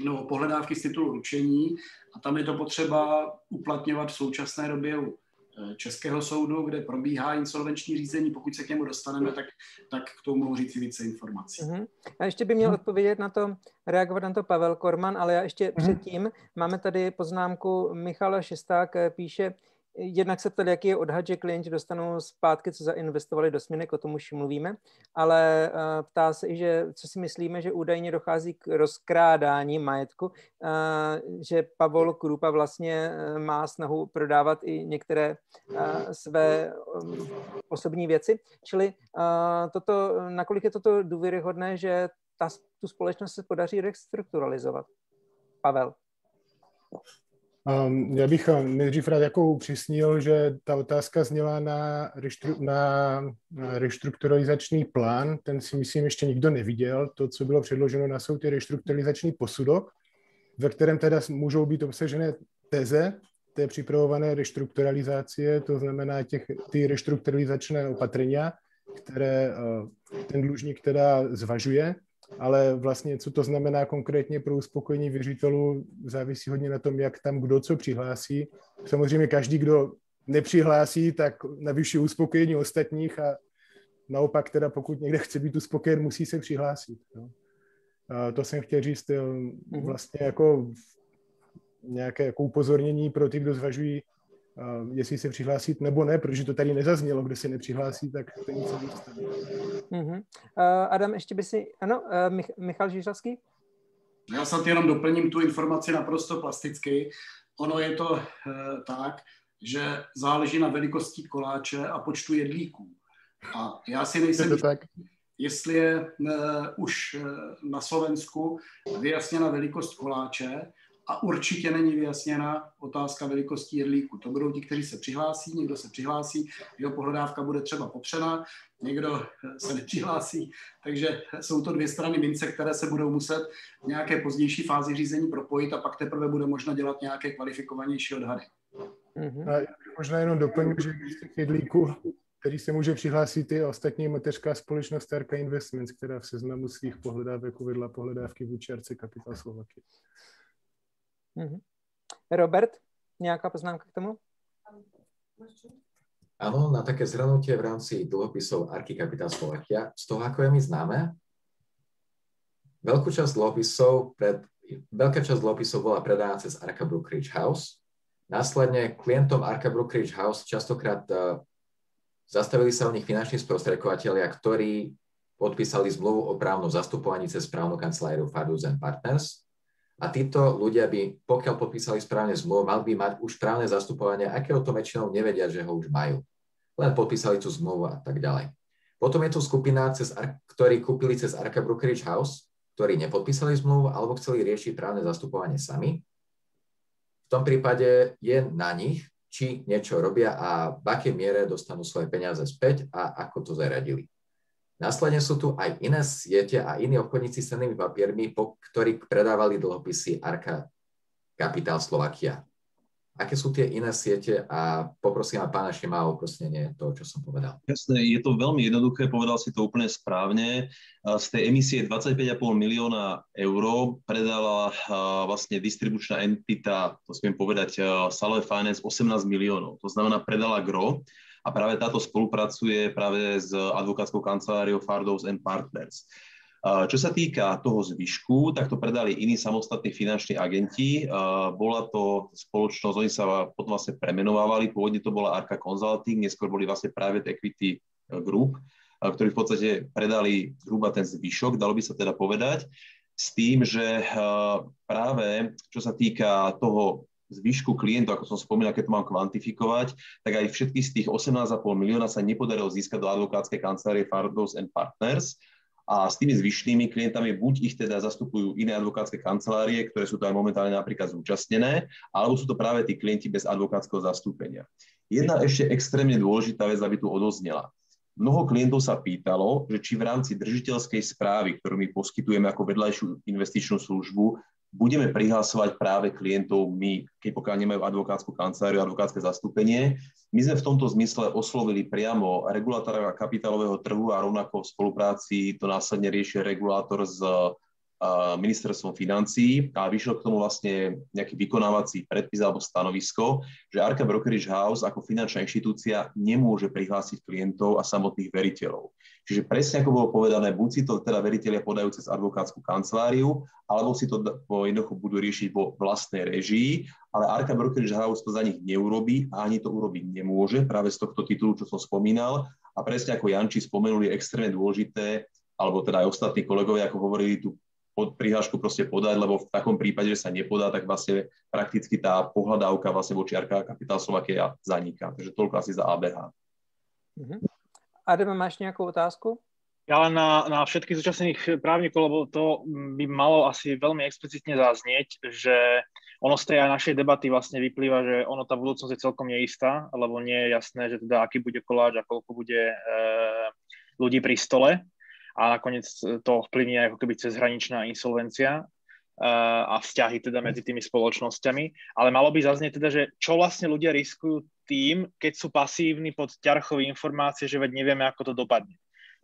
nebo pohledávky z titulu ručení a tam je to potřeba uplatňovat v současné době u Eh, Českého soudu, kde probíhá insolvenční řízení. Pokud se k němu dostaneme, tak, tak k tomu mohu říct více informací. Uh-huh. A ještě by měl odpovědět na to, reagovat na to Pavel Korman, ale já ještě uh-huh. předtím máme tady poznámku Michala Šesták, eh, píše, jednak se ptali, jaký je odhad, že klienti dostanou zpátky, co zainvestovali do směnek, o tom už mluvíme, ale uh, ptá se i, že co si myslíme, že údajně dochází k rozkrádání majetku, uh, že Pavol Krupa vlastně uh, má snahu prodávat i některé své osobní věci, čili toto, nakolik je toto důvěryhodné, že ta, tu společnost se podaří restrukturalizovat? Pavel. Um, já bych um, nejdřív rád jako upřesnil, že ta otázka zněla na, reštru, na, na restrukturalizační plán, ten si myslím ještě nikdo neviděl. To, co bylo předloženo na soud, je restrukturalizační posudok, ve kterém teda můžou být obsažené teze té připravované restrukturalizace, to znamená těch, ty restrukturalizačné opatrení, které uh, ten dlužník teda zvažuje ale vlastně co to znamená konkrétně pro uspokojení věřitelů, závisí hodně na tom, jak tam kdo co přihlásí. Samozřejmě každý, kdo nepřihlásí, tak navyšuje uspokojení ostatních a naopak teda pokud někde chce být uspokojen, musí se přihlásit. No. A to jsem chtěl říct mhm. vlastně jako nějaké jako upozornění pro ty, kdo zvažují jestli se přihlásit nebo ne, protože to tady nezaznělo, kdo se nepřihlásí, tak to nic nedostane. Uh-huh. Uh, Adam, ještě by si, ano, uh, Mich- Michal Žižlavský? Já snad jenom doplním tu informaci naprosto plasticky. Ono je to uh, tak, že záleží na velikosti koláče a počtu jedlíků. A já si nejsem, je to tak. jestli je uh, už uh, na Slovensku vyjasněna velikost koláče, a určitě není vyjasněna otázka velikosti jedlíku. To budou ti, kteří se přihlásí, někdo se přihlásí, jeho pohledávka bude třeba popřena, někdo se nepřihlásí, takže jsou to dvě strany mince, které se budou muset v nějaké pozdější fázi řízení propojit a pak teprve bude možno dělat nějaké kvalifikovanější odhady. Mm-hmm. A možná jenom doplním, že těch jedlíků, který se může přihlásit i ostatní mateřská společnost Starka Investments, která v seznamu svých pohledávek uvedla pohledávky v účerce Kapital Slovaky. Mm-hmm. Robert, nejaká poznámka k tomu? Áno, na také zhrnutie v rámci dlhopisov Arky Kapitál Slovakia, z toho, ako je mi známe, veľkú časť dlhopisov, pred, veľká časť dlhopisov bola predaná cez Arka Brokerage House. Následne klientom Arka Brokerage House častokrát uh, zastavili sa u nich finanční sprostredkovateľia, ktorí podpísali zmluvu o právnom zastupovaní cez právnu kanceláriu Fardus Partners a títo ľudia by, pokiaľ podpísali správne zmluvu, mali by mať už správne zastupovanie, akého to väčšinou nevedia, že ho už majú. Len podpísali tú zmluvu a tak ďalej. Potom je tu skupina, cez, ktorí kúpili cez Arca Brokerage House, ktorí nepodpísali zmluvu alebo chceli riešiť právne zastupovanie sami. V tom prípade je na nich, či niečo robia a v akej miere dostanú svoje peniaze späť a ako to zaradili. Následne sú tu aj iné siete a iní obchodníci s cennými papiermi, ktorí predávali dlhopisy Arka Kapitál Slovakia. Aké sú tie iné siete a poprosím aj pána Šima o uprostnenie toho, čo som povedal. Jasné, je to veľmi jednoduché, povedal si to úplne správne. Z tej emisie 25,5 milióna eur predala vlastne distribučná entita, to smiem povedať, Salve Finance 18 miliónov. To znamená, predala gro a práve táto spolupracuje práve s advokátskou kanceláriou Fardows and Partners. Čo sa týka toho zvyšku, tak to predali iní samostatní finanční agenti. Bola to spoločnosť, oni sa potom vlastne premenovávali, pôvodne to bola Arca Consulting, neskôr boli vlastne Private Equity Group, ktorí v podstate predali zhruba ten zvyšok, dalo by sa teda povedať, s tým, že práve čo sa týka toho zvyšku klientov, ako som spomínal, keď to mám kvantifikovať, tak aj všetky z tých 18,5 milióna sa nepodarilo získať do advokátskej kancelárie Fardos and Partners, a s tými zvyšnými klientami buď ich teda zastupujú iné advokátske kancelárie, ktoré sú to aj momentálne napríklad zúčastnené, alebo sú to práve tí klienti bez advokátskeho zastúpenia. Jedna ešte extrémne dôležitá vec, aby tu odoznela. Mnoho klientov sa pýtalo, že či v rámci držiteľskej správy, ktorú my poskytujeme ako vedľajšiu investičnú službu, budeme prihlasovať práve klientov my, keď pokiaľ nemajú advokátsku kanceláriu, advokátske zastúpenie. My sme v tomto zmysle oslovili priamo regulátora kapitálového trhu a rovnako v spolupráci to následne rieši regulátor z ministerstvom financií a vyšiel k tomu vlastne nejaký vykonávací predpis alebo stanovisko, že Arca Brokerage House ako finančná inštitúcia nemôže prihlásiť klientov a samotných veriteľov. Čiže presne ako bolo povedané, buď si to teda veriteľia podajú cez advokátsku kanceláriu, alebo si to jednoducho budú riešiť vo vlastnej režii, ale Arca Brokerage House to za nich neurobí a ani to urobiť nemôže práve z tohto titulu, čo som spomínal. A presne ako Janči spomenuli, je extrémne dôležité, alebo teda aj ostatní kolegovia, ako hovorili, tú pod prihlášku proste podať, lebo v takom prípade, že sa nepodá, tak vlastne prakticky tá pohľadávka vlastne voči RK Kapitál Slovakia zaniká. Takže toľko asi za ABH. Uh-huh. Adam, máš nejakú otázku? Ja len na, na všetkých zúčastnených právnikov, lebo to by malo asi veľmi explicitne zaznieť, že ono z tej aj našej debaty vlastne vyplýva, že ono tá budúcnosť je celkom neistá, lebo nie je jasné, že teda aký bude koláč a koľko bude e, ľudí pri stole a nakoniec to vplyvní aj ako keby cezhraničná insolvencia a vzťahy teda medzi tými spoločnosťami. Ale malo by zaznieť teda, že čo vlastne ľudia riskujú tým, keď sú pasívni pod ťarchou informácie, že veď nevieme, ako to dopadne.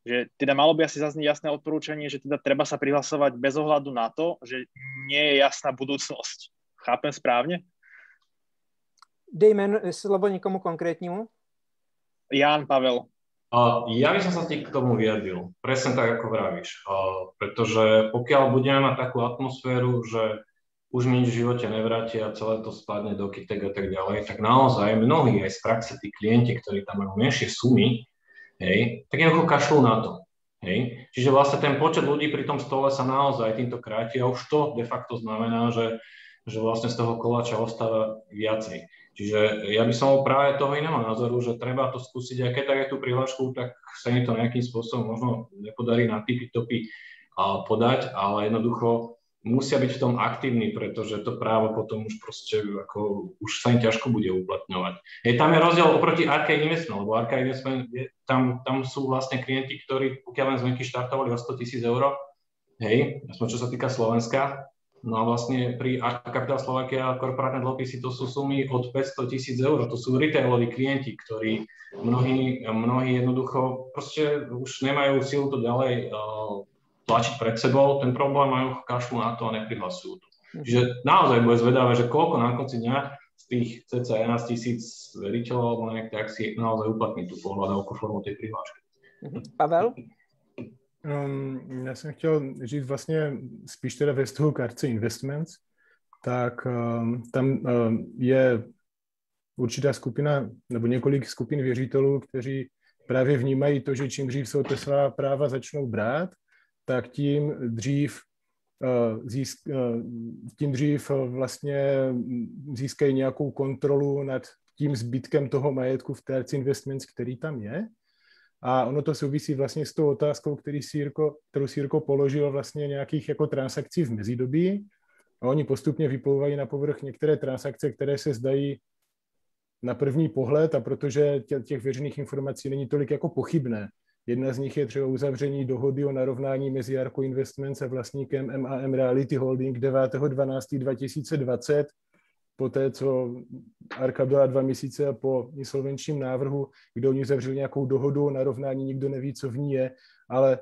Že teda malo by asi zaznieť jasné odporúčanie, že teda treba sa prihlasovať bez ohľadu na to, že nie je jasná budúcnosť. Chápem správne? Dejme slovo nikomu konkrétnemu. Jan Pavel. Ja by som sa k tomu vyjadril, presne tak, ako vravíš. Pretože pokiaľ budeme mať takú atmosféru, že už mi nič v živote nevráti a celé to spadne do kytek a tak ďalej, tak naozaj mnohí aj z praxe tí klienti, ktorí tam majú menšie sumy, hej, tak jednoducho kašľú na to. Hej. Čiže vlastne ten počet ľudí pri tom stole sa naozaj týmto kráti a už to de facto znamená, že, že vlastne z toho koláča ostáva viacej. Čiže ja by som bol práve toho iného názoru, že treba to skúsiť, aj keď tak je tú prihlášku, tak sa im to nejakým spôsobom možno nepodarí na typy topy podať, ale jednoducho musia byť v tom aktívni, pretože to právo potom už proste ako, už sa im ťažko bude uplatňovať. Hej, tam je rozdiel oproti Arcade Investment, lebo Arcade Investment, je, tam, tam sú vlastne klienti, ktorí, pokiaľ len zmenky štartovali o 100 tisíc eur, hej, aspoň čo sa týka Slovenska, No a vlastne pri Capital Slovakia korporátne dlhopisy to sú sumy od 500 tisíc eur. To sú retailoví klienti, ktorí mnohí, mnohí jednoducho proste už nemajú silu to ďalej uh, tlačiť pred sebou. Ten problém majú kašlu na to a neprihlasujú to. Čiže naozaj bude zvedavé, že koľko na konci dňa z tých cca 11 tisíc veriteľov alebo nejak tak si naozaj uplatní tú pohľadovku formou tej prihlášky. Pavel? Um, já jsem chtěl říct vlastně spíš teda ve vztahu k Arce Investments, tak um, tam um, je určitá skupina nebo několik skupin věřitelů, kteří právě vnímají to, že čím dřív se o ty svá práva začnou brát, tak tím dřív uh, získ, uh, tím dřív uh, vlastně získají nějakou kontrolu nad tím zbytkem toho majetku v té Investments, který tam je. A ono to souvisí vlastně s tou otázkou, který Sírko, kterou Sírko položil vlastně nějakých jako transakcí v mezidobí. A oni postupně vyplouvají na povrch některé transakce, které se zdají na první pohled a protože těch věřených informací není tolik jako pochybné. Jedna z nich je třeba uzavření dohody o narovnání mezi Jarko Investments a vlastníkem MAM Reality Holding 9.12.2020 po té, co Arka byla dva měsíce po insolvenčním návrhu, kde oni zavřeli nějakou dohodu o narovnání, nikdo neví, co v ní je, ale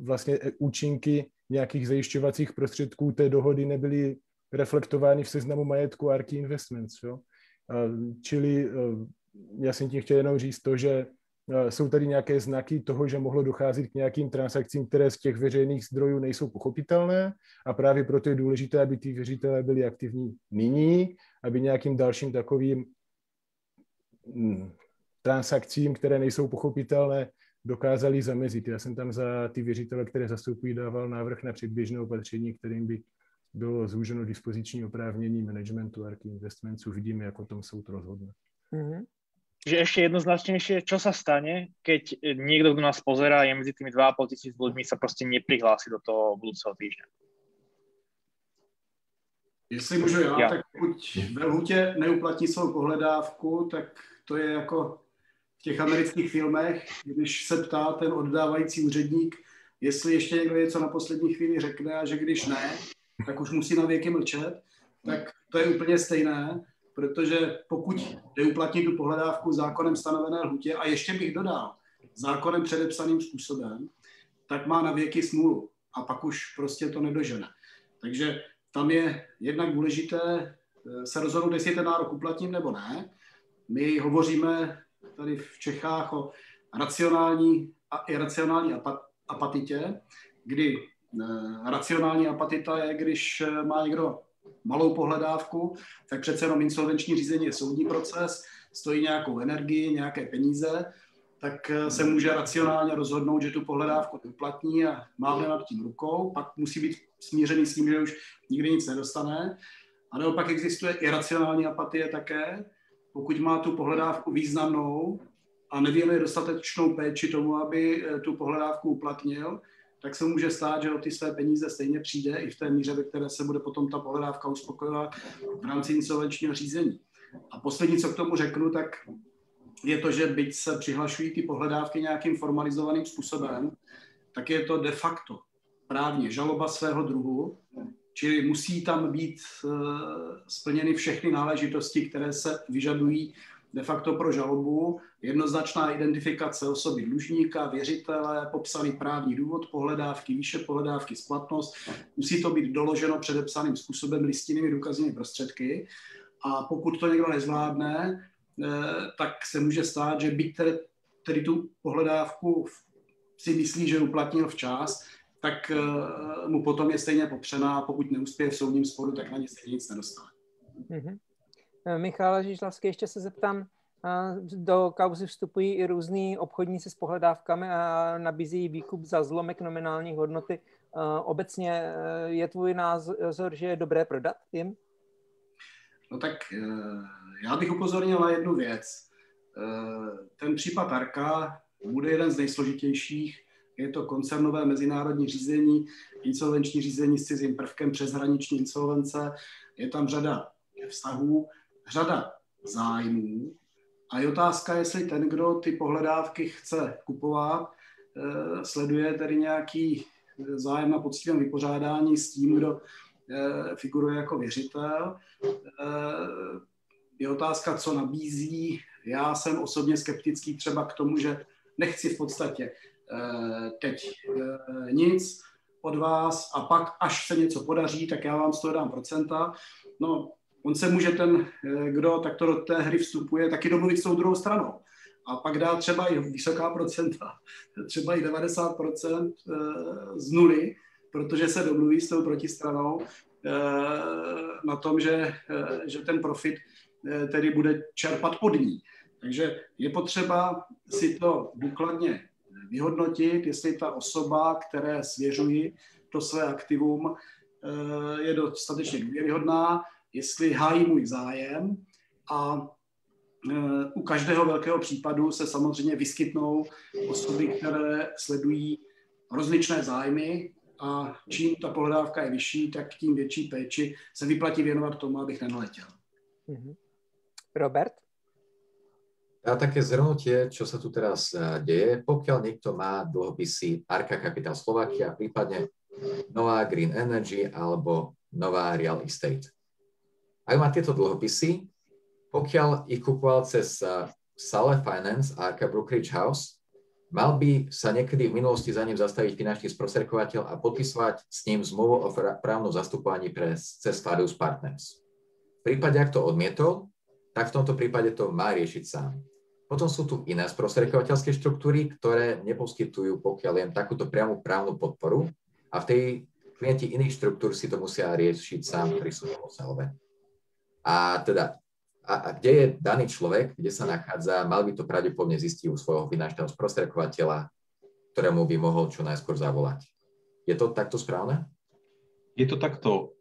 vlastně účinky nějakých zajišťovacích prostředků té dohody nebyly reflektovány v seznamu majetku Arky Investments. Jo? Čili já jsem tím chtěl jenom říct to, že jsou tady nějaké znaky toho, že mohlo docházet k nějakým transakcím, které z těch veřejných zdrojů nejsou pochopitelné a právě proto je důležité, aby ty věřitelé byli aktivní nyní, aby nějakým dalším takovým hm, transakcím, které nejsou pochopitelné, dokázali zamezit. Já jsem tam za ty věřitele, které zastupují, dával návrh na předběžné opatření, kterým by bylo zúženo dispoziční oprávnění managementu Arky Investments. Uvidíme, jak o tom soud rozhodne. Mm-hmm. Že ešte jednoznačnejšie, čo sa stane, keď niekto, kto nás pozerá, je medzi tými 2,5 tisíc ľuďmi, sa proste neprihlási do toho budúceho týždňa. Jestli můžu já, já. tak pokud ve lhutě neuplatní svou pohledávku, tak to je jako v těch amerických filmech, když se ptá ten oddávající úředník, jestli ještě někdo něco na poslední chvíli řekne a že když ne, tak už musí na věky mlčet, tak to je úplně stejné, protože pokud neuplatní tu pohledávku zákonem stanovené lhutě a ještě bych dodal zákonem předepsaným způsobem, tak má na věky smůlu a pak už prostě to nedožene. Takže tam je jednak důležité eh, se rozhodnout, jestli ten nárok uplatním nebo ne. My hovoříme tady v Čechách o racionální a iracionální apatitě, kdy eh, racionální apatita je, když eh, má někdo malou pohledávku, tak přece jenom insolvenční řízení je soudní proces, stojí nějakou energii, nějaké peníze, tak se může racionálně rozhodnout, že tu pohledávku uplatní a má nad tím rukou, pak musí být smířený s tím, že už nikdy nic nedostane. A nebo pak existuje iracionální apatie také, pokud má tu pohledávku významnou a nevěnuje dostatečnou péči tomu, aby eh, tu pohledávku uplatnil, tak se může stát, že o ty své peníze stejně přijde i v té míře, ve které se bude potom ta pohledávka uspokojovat v rámci insolvenčního řízení. A poslední, co k tomu řeknu, tak je to, že byť se přihlašují ty pohledávky nějakým formalizovaným způsobem, tak je to de facto právně žaloba svého druhu, čili musí tam být eh, splněny všechny náležitosti, které se vyžadují de facto pro žalobu, jednoznačná identifikace osoby dlužníka, věřitele, popsaný právní důvod pohledávky, výše pohledávky, splatnost. Musí to být doloženo předepsaným způsobem listinnými důkaznými prostředky. A pokud to někdo nezvládne, eh, tak se může stát, že byť tedy, tedy tu pohledávku si myslí, že uplatnil včas, tak uh, mu potom je stejně popřená a pokud neuspěje v soudním sporu, tak na ně stejně nic nedostane. Mm-hmm. Michal Žižlavský, ještě se zeptám, do kauzy vstupují i různý obchodníci s pohledávkami a nabízí výkup za zlomek nominální hodnoty. Obecně e, je tvůj názor, že je dobré prodat jim? No tak já bych upozornil na jednu věc. Ten případ Arka bude jeden z nejsložitějších je to koncernové mezinárodní řízení, insolvenční řízení s cizím prvkem přeshraniční insolvence. Je tam řada vztahů, řada zájmů a je otázka, jestli ten, kdo ty pohledávky chce kupovat, eh, sleduje tedy nějaký zájem na poctivém vypořádání s tím, kdo eh, figuruje jako věřitel. Eh, je otázka, co nabízí. Já jsem osobně skeptický třeba k tomu, že nechci v podstatě teď nic od vás a pak, až se něco podaří, tak já vám z toho dám procenta. No, on se může ten, eh, kdo takto do té hry vstupuje, taky domluvit s tou druhou stranou. A pak dá třeba i vysoká procenta, třeba i 90% z nuly, protože se domluví s tou protistranou na tom, že, že ten profit tedy bude čerpat od ní. Takže je potřeba si to důkladně vyhodnotit, jestli ta osoba, které svěřuji to své aktivum, eh, je dostatečně důvěryhodná, jestli hájí můj zájem a eh, u každého velkého případu se samozřejmě vyskytnou osoby, které sledují rozličné zájmy a čím ta pohledávka je vyšší, tak tím větší péči se vyplatí věnovat tomu, abych nenaletěl. Mhm. Robert? A také zhrnutie, čo sa tu teraz e, deje, pokiaľ niekto má dlhopisy Arka Capital Slovakia, prípadne Nová Green Energy alebo Nová Real Estate. Ak má tieto dlhopisy, pokiaľ ich kupoval cez e, Sale Finance a Arca Brokerage House, mal by sa niekedy v minulosti za ním zastaviť finančný sprostredkovateľ a podpisovať s ním zmluvu o právnom zastupovaní pre, cez Farius Partners. V prípade, ak to odmietol, tak v tomto prípade to má riešiť sám. Potom sú tu iné sprostredkovateľské štruktúry, ktoré neposkytujú, pokiaľ len takúto priamu právnu podporu a v tej klienti iných štruktúr si to musia riešiť sám pri svojom obsahove. A teda, a, a kde je daný človek, kde sa nachádza, mal by to pravdepodobne zistiť u svojho finančného sprostredkovateľa, ktorému by mohol čo najskôr zavolať. Je to takto správne? Je to takto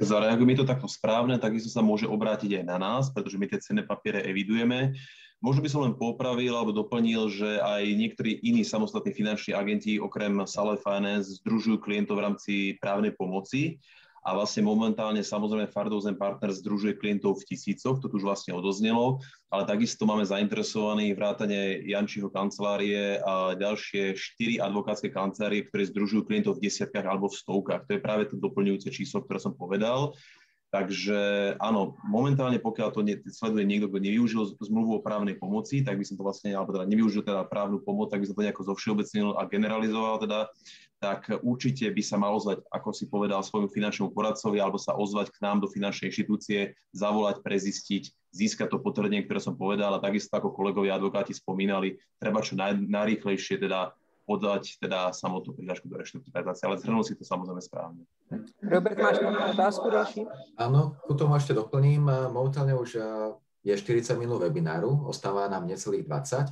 zareagujeme to takto správne, takisto sa môže obrátiť aj na nás, pretože my tie cenné papiere evidujeme. Možno by som len popravil alebo doplnil, že aj niektorí iní samostatní finanční agenti okrem Sale Finance združujú klientov v rámci právnej pomoci a vlastne momentálne samozrejme Fardozen Partner združuje klientov v tisícoch, to tu už vlastne odoznelo, ale takisto máme zainteresovaný vrátane Jančiho kancelárie a ďalšie štyri advokátske kancelárie, ktoré združujú klientov v desiatkách alebo v stovkách. To je práve to doplňujúce číslo, ktoré som povedal. Takže áno, momentálne pokiaľ to ne, sleduje niekto, kto nevyužil zmluvu o právnej pomoci, tak by som to vlastne, alebo teda nevyužil teda právnu pomoc, tak by som to nejako zovšeobecnil a generalizoval teda, tak určite by sa mal ozvať, ako si povedal, svojmu finančnému poradcovi alebo sa ozvať k nám do finančnej inštitúcie, zavolať, prezistiť, získať to potvrdenie, ktoré som povedal a takisto ako kolegovia advokáti spomínali, treba čo naj, najrýchlejšie teda podať teda samotnú prihlášku do reštrukturalizácie, ale zhrnul si to samozrejme správne. Robert, máš otázku ďalší? Áno, ku tomu ešte doplním. Momentálne už je 40 minút webináru, ostáva nám necelých 20,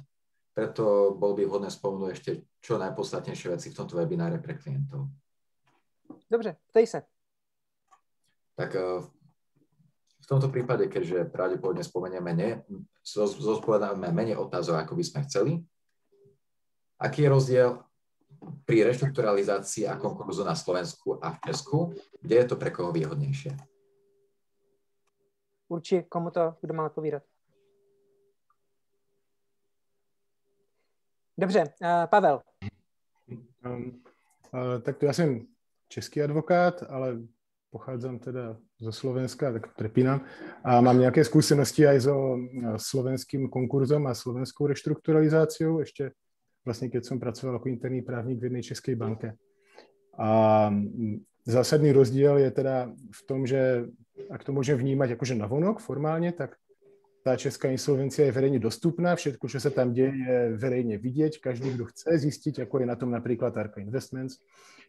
preto bol by vhodné spomenúť ešte čo najpodstatnejšie veci v tomto webináre pre klientov. Dobře, tej sa. Tak v tomto prípade, keďže pravdepodobne spomenieme, ne, zodpovedáme menej otázov, ako by sme chceli, Aký je rozdiel pri reštrukturalizácii a konkurzu na Slovensku a v Česku? Kde je to pre koho výhodnejšie? Určite, komu to kdo má odpovídat. Dobře, uh, Pavel. Um, uh, tak to já jsem český advokát, ale pochádzam teda zo Slovenska, tak prepínam. A mám nejaké skúsenosti aj so slovenským konkurzom a slovenskou reštrukturalizáciou. Ešte vlastně keď jsem pracoval jako interný právník v jedné české banke. A zásadný rozdíl je teda v tom, že ak to môžem vnímať akože navonok formálne, tak tá česká insolvencia je verejne dostupná, všetko, čo sa tam deje, je verejne vidieť. Každý, kto chce zistiť, ako je na tom napríklad Arca Investments,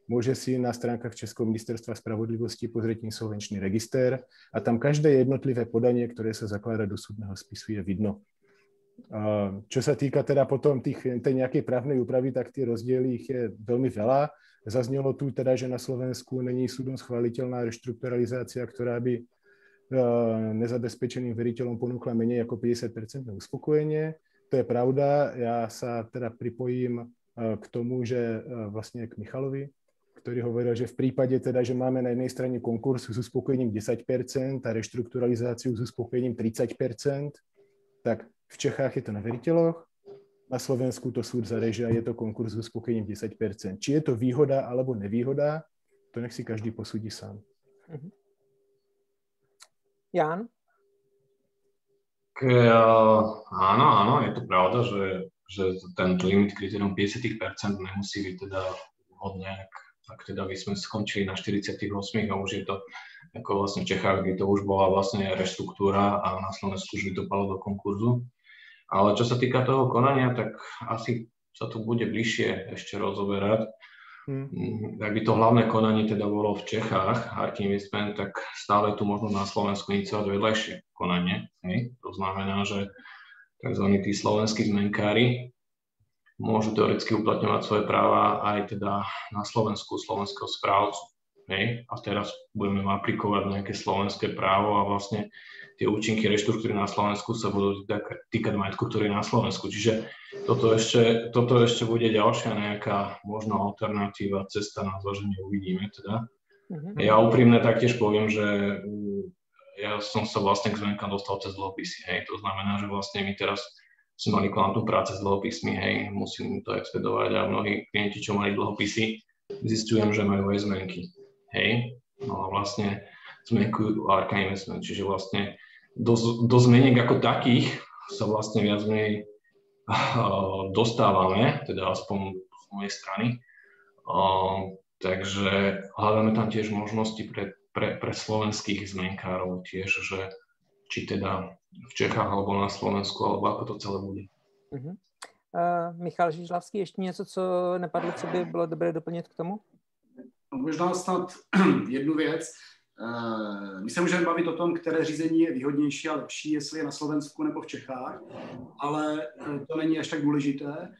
môže si na stránkach Českého ministerstva spravodlivosti pozrieť insolvenčný register a tam každé jednotlivé podanie, ktoré sa zaklada do súdneho spisu, je vidno. Čo sa týka teda potom tých, tej nejakej právnej úpravy, tak tie rozdiely ich je veľmi veľa. Zaznelo tu teda, že na Slovensku není súdom schváliteľná reštrukturalizácia, ktorá by nezabezpečeným veriteľom ponúkla menej ako 50% uspokojenie. To je pravda. Ja sa teda pripojím k tomu, že vlastne k Michalovi, ktorý hovoril, že v prípade teda, že máme na jednej strane konkurs s uspokojením 10% a reštrukturalizáciu s uspokojením 30%, tak v Čechách je to na veriteľoch, na Slovensku to súd zareže a je to konkurs s uspokojením 10%. Či je to výhoda alebo nevýhoda, to nech si každý posúdi sám. Mhm. Jan? K, uh, áno, áno, je to pravda, že, že ten limit kritérium 50% nemusí byť teda vhodné, ak, ak teda by sme skončili na 48 a už je to ako vlastne v Čechách, kde to už bola vlastne reštruktúra a na Slovensku už by to palo do konkurzu. Ale čo sa týka toho konania, tak asi sa tu bude bližšie ešte rozoberať. Hmm. Ak by to hlavné konanie teda bolo v Čechách, Ark Investment, tak stále tu možno na Slovensku iniciovať vedľajšie konanie. Hej? To znamená, že tzv. tí slovenskí zmenkári môžu teoreticky uplatňovať svoje práva aj teda na Slovensku, slovenského správcu. Hej? A teraz budeme aplikovať nejaké slovenské právo a vlastne tie účinky reštruktúry na Slovensku sa budú týkať majetku, ktorý je na Slovensku. Čiže toto ešte, toto ešte bude ďalšia nejaká možná alternatíva, cesta na zloženie, uvidíme teda. Mm-hmm. Ja úprimne taktiež poviem, že mm, ja som sa vlastne k zmenkám dostal cez dlhopisy, hej. To znamená, že vlastne my teraz sme mali kvantum práce s dlhopismi, hej, musím to expedovať a mnohí klienti, čo mali dlhopisy, zistujem, že majú aj zmenky, hej. No a vlastne zmenkujú Arca Investment, čiže vlastne do, do zmeniek ako takých sa vlastne viac menej dostávame, teda aspoň z mojej strany. takže hľadáme tam tiež možnosti pre, pre, pre slovenských zmenkárov tiež, že či teda v Čechách alebo na Slovensku, alebo ako to celé bude. Uh-huh. Uh, Michal Žižlavský, ještě něco, co nepadlo, co by bylo dobré doplnit k tomu? Možná snad jednu věc. My se můžeme bavit o tom, které řízení je výhodnější a lepší, jestli je na Slovensku nebo v Čechách, ale to není až tak důležité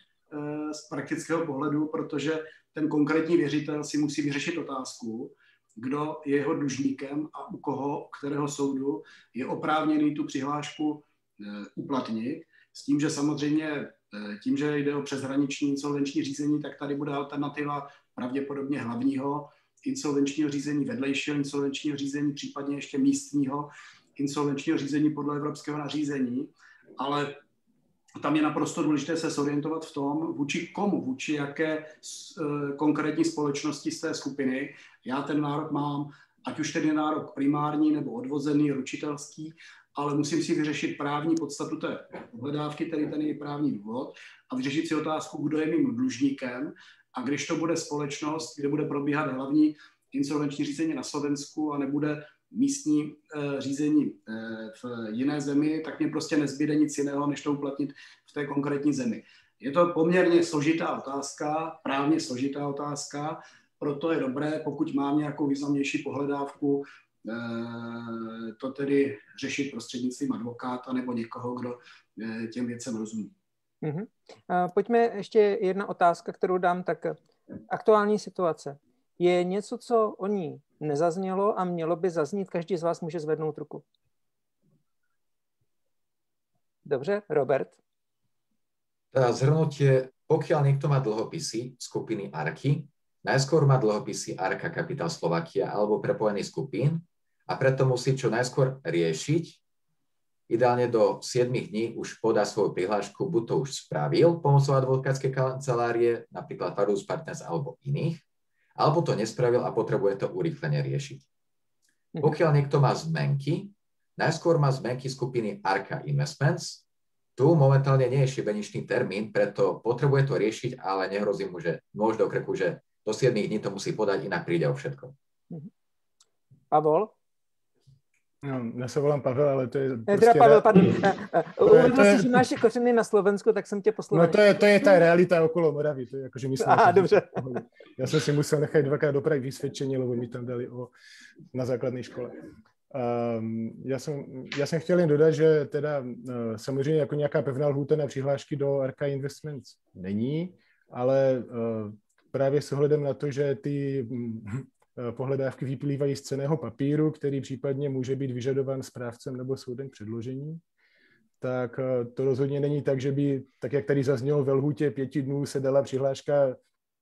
z praktického pohledu, protože ten konkrétní věřitel si musí vyřešit otázku, kdo je jeho dlužníkem a u koho, kterého soudu je oprávněný tu přihlášku eh, uplatnit. S tím, že samozřejmě eh, tím, že jde o přeshraniční insolvenční řízení, tak tady bude alternativa pravděpodobně hlavního insolvenčního řízení, vedlejšího insolvenčního řízení, případně ještě místního insolvenčního řízení podle evropského nařízení. Ale tam je naprosto důležité se zorientovat v tom, vůči komu, vůči jaké e, konkrétní společnosti z té skupiny já ten nárok mám, ať už tedy nárok primární nebo odvozený, ručitelský, ale musím si vyřešit právní podstatu té pohledávky, tedy ten její právní důvod a vyřešit si otázku, kdo je mým dlužníkem a když to bude společnost, kde bude probíhat hlavní insolvenční řízení na Slovensku a nebude místní e, řízení e, v jiné zemi, tak mě prostě nezbyde nic jiného, než to uplatnit v té konkrétní zemi. Je to poměrně složitá otázka, právně složitá otázka, proto je dobré, pokud mám nějakou významnější pohledávku, e, to tedy řešit prostřednictvím advokáta nebo někoho, kdo těm věcem rozumí. Mm-hmm. Pojďme ještě jedna otázka, kterou dám, tak aktuální situace. Je něco, co o ní nezaznělo a mělo by zaznít? Každý z vás může zvednout ruku. Dobře, Robert? Zhrnutie, pokiaľ niekto má dlhopisy skupiny ARKY, najskôr má dlhopisy ARKA Kapitál Slovakia alebo prepojený skupín a preto musí čo najskôr riešiť, ideálne do 7 dní už podá svoju prihlášku, buď to už spravil pomocou advokátskej kancelárie, napríklad Farus Partners alebo iných, alebo to nespravil a potrebuje to urýchlene riešiť. Mhm. Pokiaľ niekto má zmenky, najskôr má zmenky skupiny Arca Investments, tu momentálne nie je šibeničný termín, preto potrebuje to riešiť, ale nehrozí mu, že nôž do krku, že do 7 dní to musí podať, inak príde o všetko. Mhm. Pavol? No, já se volám Pavel, ale to je... Teda Pavel, pardon. Uvědomil si, že máš kořeny na Slovensku, tak jsem tě poslal. No to je, to je ta realita okolo Moravy, to je jakože myslím. Aha, dobře. Já jsem si musel nechat dvakrát dopravit vysvědčení, lebo mi tam dali o, na základní škole. Um, já, jsem, já jsem chtěl jen dodat, že teda uh, samozřejmě jako nějaká pevná lhůta na přihlášky do Arca Investments není, ale uh, právě s ohledem na to, že ty Eh, pohledávky vyplývají z ceného papíru, který případně může být vyžadován správcem nebo soudem k předložení, tak eh, to rozhodně není tak, že by, tak jak tady zaznělo ve lhůtě pěti dnů, se dala přihláška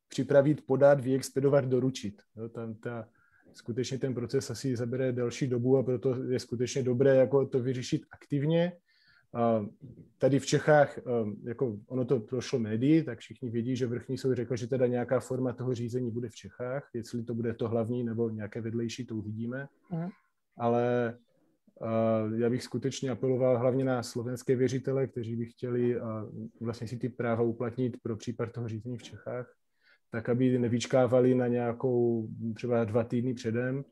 připravit, podat, vyexpedovat, doručit. Jo, tam ta, skutečně ten proces asi zabere další dobu a proto je skutečně dobré jako to vyřešit aktivně Tady v Čechách, um, jako ono to prošlo médií, tak všichni vědí, že vrchní soud řekl, že teda nějaká forma toho řízení bude v Čechách. Jestli to bude to hlavní nebo nějaké vedlejší, to uvidíme. Mm. Ale já bych skutečně apeloval hlavně na slovenské věřitele, kteří by chtěli vlastně si ty práva uplatnit pro případ toho řízení v Čechách, tak aby nevyčkávali na nějakou třeba dva týdny předem,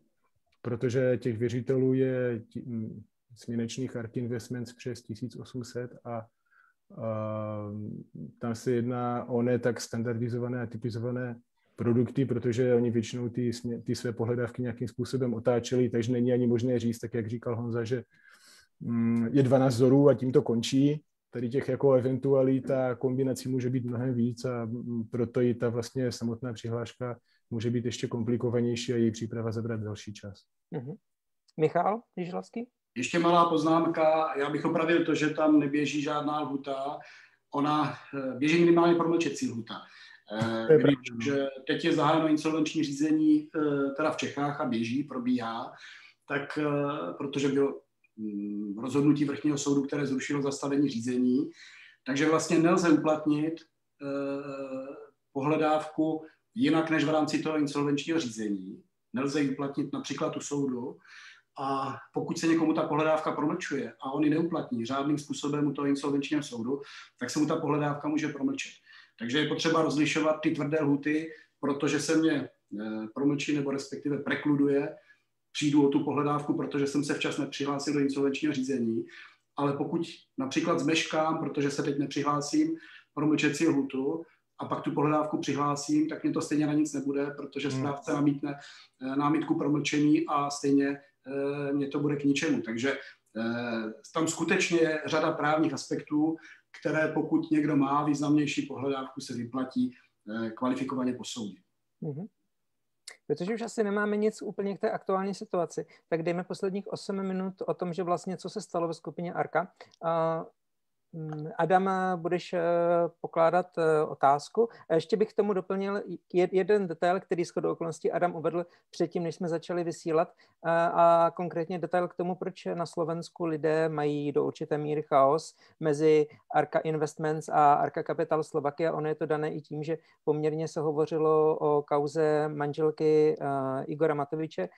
protože těch věřitelů je směnečných Ark Investments přes 1800 a, a tam se jedná o ne tak standardizované a typizované produkty, protože oni většinou ty, ty své pohledávky nějakým způsobem otáčeli, takže není ani možné říct, tak jak říkal Honza, že mm, je 12 vzorů a tím to končí. Tady těch jako eventualit kombinací může být mnohem víc a mm, proto i ta vlastně samotná přihláška může být ještě komplikovanější a její příprava zabrat další čas. Mm-hmm. Michal Jižlavský? Ještě malá poznámka, já bych opravil to, že tam neběží žádná lhuta, ona eh, běží minimálně promlčecí lhuta. Eh, když teď je zahájeno insolvenční řízení eh, teda v Čechách a běží, probíhá, tak protože bylo mm, rozhodnutí vrchního soudu, které zrušilo zastavení řízení, takže vlastně nelze uplatnit pohledávku jinak než v rámci toho insolvenčního řízení. Nelze ji uplatnit například u soudu, a pokud se někomu ta pohledávka promlčuje a on ji neuplatní řádným způsobem u toho insolvenčního soudu, tak se mu ta pohledávka může promlčet. Takže je potřeba rozlišovat ty tvrdé lhuty, protože se mě eh, promlčí nebo respektive prekluduje, přijdu o tu pohledávku, protože jsem se včas nepřihlásil do insolvenčního řízení, ale pokud například zmeškám, protože se teď nepřihlásím, promlčet si lhutu a pak tu pohledávku přihlásím, tak mě to stejně na nic nebude, protože hmm. správce namítne eh, námitku promlčení a stejně mě to bude k ničemu. Takže eh, tam skutečně řada právních aspektů, které pokud někdo má významnější pohledávku, se vyplatí kvalifikovaně posoudit. Mm-hmm. Protože už asi nemáme nic úplně k té aktuální situaci, tak dejme posledních 8 minut o tom, že vlastně co se stalo ve skupině Arka. Mm, Adam, budeš eh, pokládat eh, otázku. Ještě bych k tomu doplnil jeden detail, který shodou okolností Adam uvedl předtím, než jsme začali vysílat. A konkrétně detail k tomu, proč na Slovensku lidé mají do určité míry chaos mezi Arka Investments a Arka Capital Slovakia. Ono je to dané i tím, že poměrně se hovořilo o kauze manželky eh, Igora Matoviče,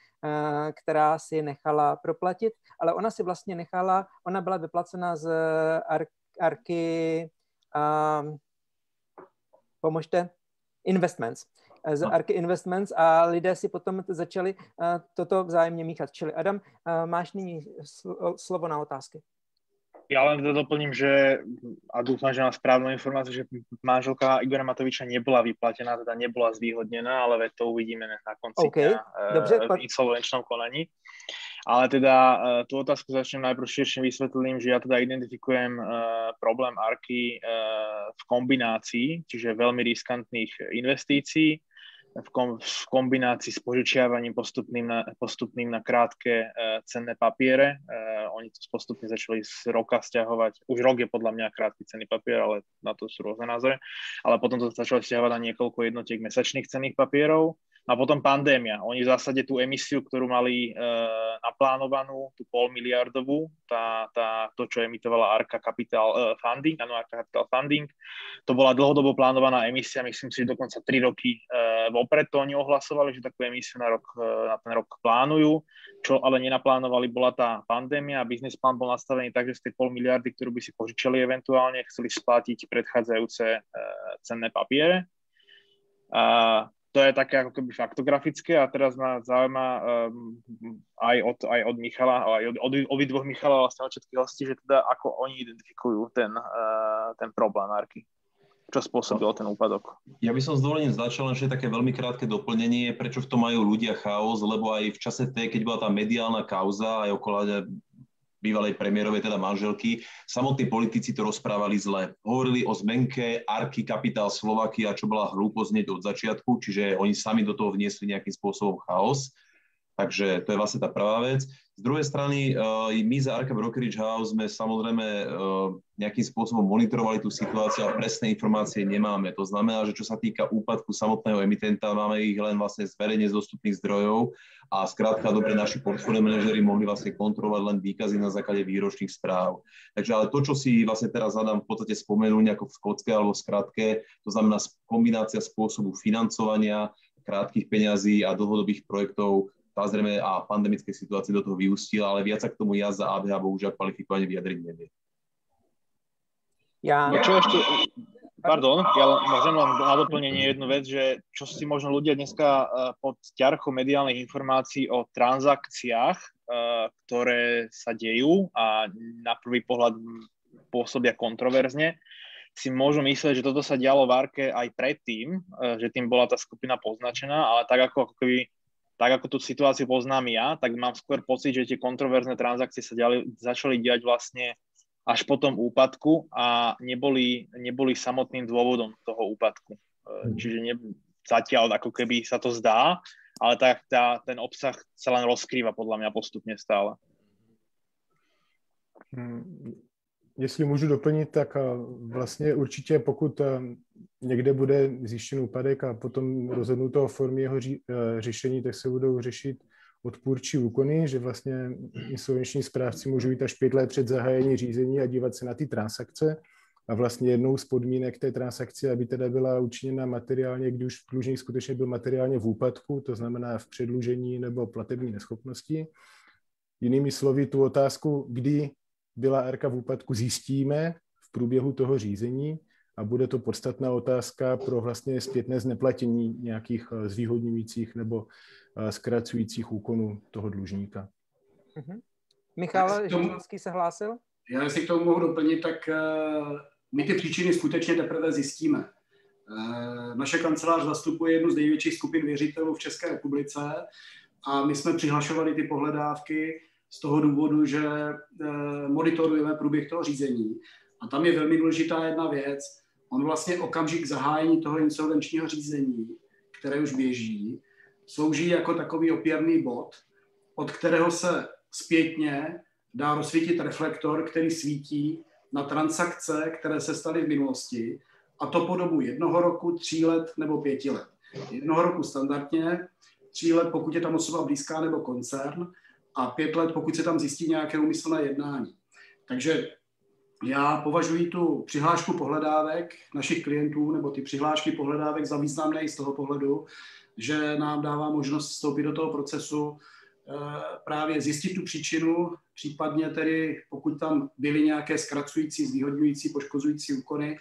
která si nechala proplatit, ale ona si vlastně nechala, ona byla vyplacena z Ark Arky, um, pomožte, Investments z no. Arky Investments a lidé si potom začali uh, toto vzájemně míchat. Čili Adam, uh, máš nyní slovo na otázky. Ja len teda doplním, že a dúfam, že mám správnu informáciu, že manželka Igora Matoviča nebola vyplatená, teda nebola zvýhodnená, ale to uvidíme na konci okay. dňa Dobře, v insolvenčnom konaní. Ale teda uh, tú otázku začnem najprv širším vysvetlením, že ja teda identifikujem uh, problém ARKY uh, v kombinácii, čiže veľmi riskantných investícií, v, kom, v kombinácii s požičiavaním postupným na, postupným na krátke uh, cenné papiere. Oni to postupne začali z roka stiahovať. Už rok je podľa mňa krátky cenný papier, ale na to sú rôzne názory. Ale potom to začali stiahovať na niekoľko jednotiek mesačných cenných papierov a potom pandémia. Oni v zásade tú emisiu, ktorú mali e, naplánovanú, tú pol miliardovú, tá, tá, to, čo emitovala Arca Capital e, Funding, áno, Arca Capital Funding, to bola dlhodobo plánovaná emisia, myslím si, že dokonca 3 roky e, vopred to oni ohlasovali, že takú emisiu na, rok, e, na ten rok plánujú, čo ale nenaplánovali, bola tá pandémia a biznis plán bol nastavený tak, že z tej pol miliardy, ktorú by si požičali eventuálne, chceli splatiť predchádzajúce e, cenné papiere. A to je také ako keby faktografické a teraz ma zaujíma um, aj, od, aj od Michala, aj od, od, od dvoch Michala vlastne od všetkých hostí, že teda ako oni identifikujú ten, uh, ten problém Arky. Čo spôsobilo ten úpadok? Ja by som s dovolením začal len také veľmi krátke doplnenie, prečo v tom majú ľudia chaos, lebo aj v čase tej, keď bola tá mediálna kauza, aj okolo bývalej premiérovej, teda manželky. Samotní politici to rozprávali zle. Hovorili o zmenke Arky Kapitál Slovakia, čo bola hlúposť od začiatku, čiže oni sami do toho vniesli nejakým spôsobom chaos. Takže to je vlastne tá prvá vec. Z druhej strany, uh, my za Arca Brokerage House sme samozrejme uh, nejakým spôsobom monitorovali tú situáciu a presné informácie nemáme. To znamená, že čo sa týka úpadku samotného emitenta, máme ich len vlastne z verejne dostupných zdrojov a skrátka dobre naši portfólio manažery mohli vlastne kontrolovať len výkazy na základe výročných správ. Takže ale to, čo si vlastne teraz zadám v podstate spomenúť nejako v skocke alebo skratke, to znamená kombinácia spôsobu financovania, krátkých peňazí a dlhodobých projektov samozrejme a pandemické situácie do toho vyústila, ale viac sa k tomu ja za ABH bohužiaľ kvalifikovane vyjadriť nevie. Ja... No čo ešte, pardon, ja môžem len na doplnenie jednu vec, že čo si možno ľudia dneska eh, pod ťarchou mediálnych informácií o transakciách, eh, ktoré sa dejú a na prvý pohľad pôsobia kontroverzne, si môžu myslieť, že toto sa dialo v Arke aj predtým, eh, že tým bola tá skupina poznačená, ale tak ako, ako keby tak ako tú situáciu poznám ja, tak mám skôr pocit, že tie kontroverzné transakcie sa ďali, začali diať vlastne až po tom úpadku a neboli, neboli samotným dôvodom toho úpadku. E, mhm. Čiže ne, zatiaľ ako keby sa to zdá, ale tak tá, ten obsah sa len rozkrýva podľa mňa postupne stále. Hmm. Jestli můžu doplnit, tak e, vlastně určitě pokud e, někde bude zjištěn úpadek a potom rozhodnuto o formě jeho ří, eh, řešení, tak se budou řešit odpůrčí úkony, že vlastně insolvenční správci můžou jít až pět let před zahájení řízení a dívat se na ty transakce. A vlastně jednou z podmínek té transakce, aby teda byla učiněna materiálně, když už dlužník skutečně byl materiálně v úpadku, to znamená v předlužení nebo platební neschopnosti. Jinými slovy, tu otázku, kdy byla RK v úpadku, zjistíme v průběhu toho řízení a bude to podstatná otázka pro vlastně zpětné zneplatění nějakých eh, zvýhodňujících nebo eh, zkracujících úkonů toho dlužníka. Mm-hmm. Michal Židlovský se hlásil? já jestli k tomu mohu doplnit, tak my ty příčiny skutečně teprve zjistíme. Naše kancelář zastupuje jednu z největších skupin věřitelů v České republice a my jsme přihlašovali ty pohledávky z toho důvodu, že monitorujeme průběh toho řízení. A tam je velmi důležitá jedna věc. On vlastně okamžik zahájení toho insolvenčního řízení, které už běží, slouží jako takový opěrný bod, od kterého se zpětně dá rozsvítit reflektor, který svítí na transakce, které se staly v minulosti, a to po dobu jednoho roku, tří let nebo pěti let. Jednoho roku standardně, tří let, pokud je tam osoba blízká nebo koncern, a pět let, pokud se tam zjistí nějaké úmyslné jednání. Takže já považuji tu přihlášku pohledávek našich klientů nebo ty přihlášky pohledávek za významné z toho pohledu, že nám dává možnost vstoupit do toho procesu, eh, právě zjistit tu příčinu, případně tedy, pokud tam byly nějaké zkracující, zvýhodňující, poškozující úkony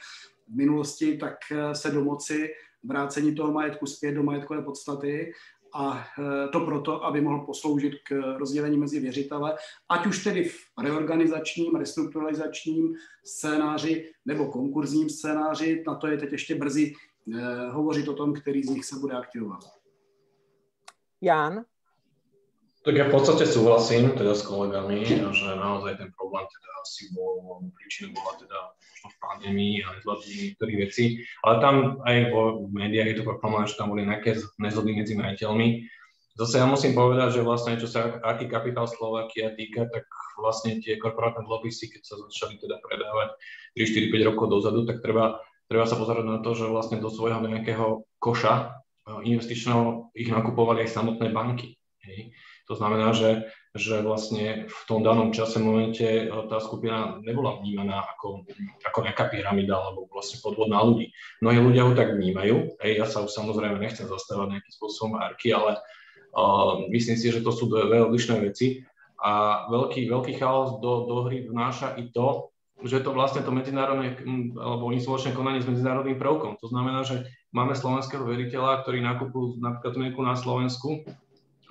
v minulosti, tak eh, se domoci vrácení toho majetku zpět do majetkové podstaty a e, to proto, aby mohl posloužit k rozdělení mezi věřitele, ať už tedy v reorganizačním, restrukturalizačním scénáři nebo konkurzním scénáři. Na to je teď ještě brzy e, hovořit o tom, který z nich se bude aktivovat. Jan? Tak ja v podstate súhlasím teda s kolegami, že naozaj ten problém teda asi bol, príčinou bola teda možno v pandémii a nezvládnutie niektorých vecí, ale tam aj vo médiách je to proklamované, že tam boli nejaké nezhody medzi majiteľmi. Zase ja musím povedať, že vlastne čo sa aký kapitál Slovakia týka, tak vlastne tie korporátne dlhopisy, keď sa začali teda predávať 3, 4, 5 rokov dozadu, tak treba, treba sa pozerať na to, že vlastne do svojho nejakého koša eh, investičného ich nakupovali aj samotné banky. Hej. To znamená, že, že vlastne v tom danom čase, momente e, tá skupina nebola vnímaná ako, ako nejaká pyramida alebo vlastne podvod ľudí. Mnohí ľudia ho tak vnímajú. Hej, ja sa už samozrejme nechcem zastávať nejakým spôsobom marky, ale uh, myslím si, že to sú dve odlišné veci. A veľký, veľký chaos do, do hry vnáša i to, že to vlastne to medzinárodné alebo insolvenčné konanie s medzinárodným prvkom. To znamená, že máme slovenského veriteľa, ktorý nakupujú napríklad na Slovensku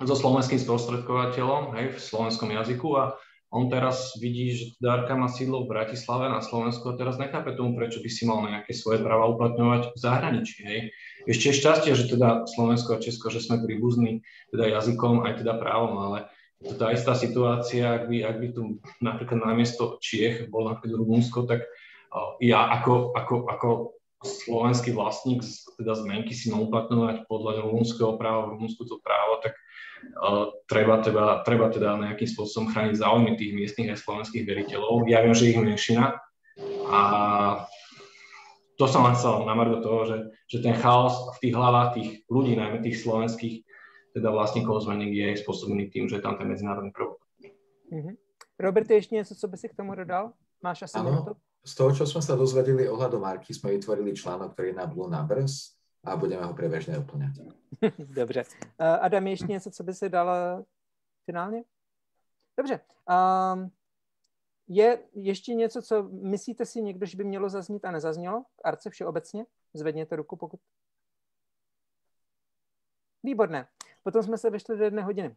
so slovenským sprostredkovateľom hej, v slovenskom jazyku a on teraz vidí, že Darka má sídlo v Bratislave na Slovensku a teraz nechápe tomu, prečo by si mal nejaké svoje práva uplatňovať v zahraničí. Hej. Ešte je šťastie, že teda Slovensko a Česko, že sme príbuzní teda jazykom aj teda právom, ale tá istá situácia, ak by, ak by tu napríklad namiesto Čiech bol napríklad Rumunsko, tak ja ako, ako, ako slovenský vlastník teda zmenky si mám uplatňovať podľa rumunského práva, Rumunsku to právo, tak treba, treba, treba teda nejakým spôsobom chrániť záujmy tých miestnych aj slovenských veriteľov. Ja viem, že ich menšina a to som len chcel na do toho, že, že ten chaos v tých hlavách tých ľudí, najmä tých slovenských teda vlastníkov zmenek je spôsobený tým, že je tam ten medzinárodný prvok. Mm-hmm. Robert, ještě něco, co by si k tomu dodal? Máš asi ano, z toho, čo sme sa dozvedeli ohľadom Marky, sme vytvorili článok, ktorý je na Blue Numbers a budeme ho průběžně doplňat. Dobře. Adam, ještě něco, co by se dal finálně? Dobře. Um, je ještě něco, co myslíte si někdo, že by mělo zaznít a nezaznělo v Arce všeobecně? Zvedněte ruku, pokud... Výborné. Potom jsme se vešli do jedné hodiny.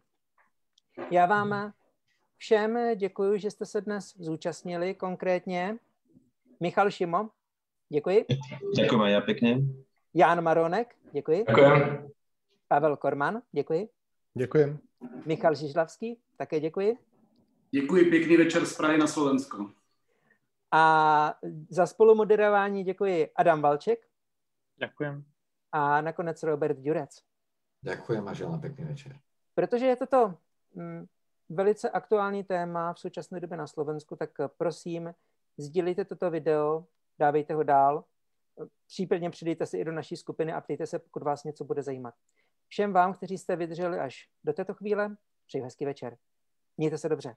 Já vám všem děkuji, že jste se dnes zúčastnili konkrétně. Michal Šimo, děkuji. Děkujeme, já pěkně. Jan Maronek, děkuji. Děkuji. Pavel Korman, děkuji. Děkuji. Michal Žižlavský, také děkuji. Děkuji, pěkný večer z Prahy na Slovensko. A za spolumoderování děkuji Adam Valček. Děkujem. A nakonec Robert Durec. Děkuji a želám pěkný večer. Protože je toto mm, velice aktuální téma v současné době na Slovensku, tak prosím, sdílejte toto video, dávejte ho dál Případně přidejte se i do naší skupiny a ptejte se, pokud vás něco bude zajímat. Všem vám, kteří jste vydrželi až do této chvíle, přeji hezký večer. Mějte se dobře.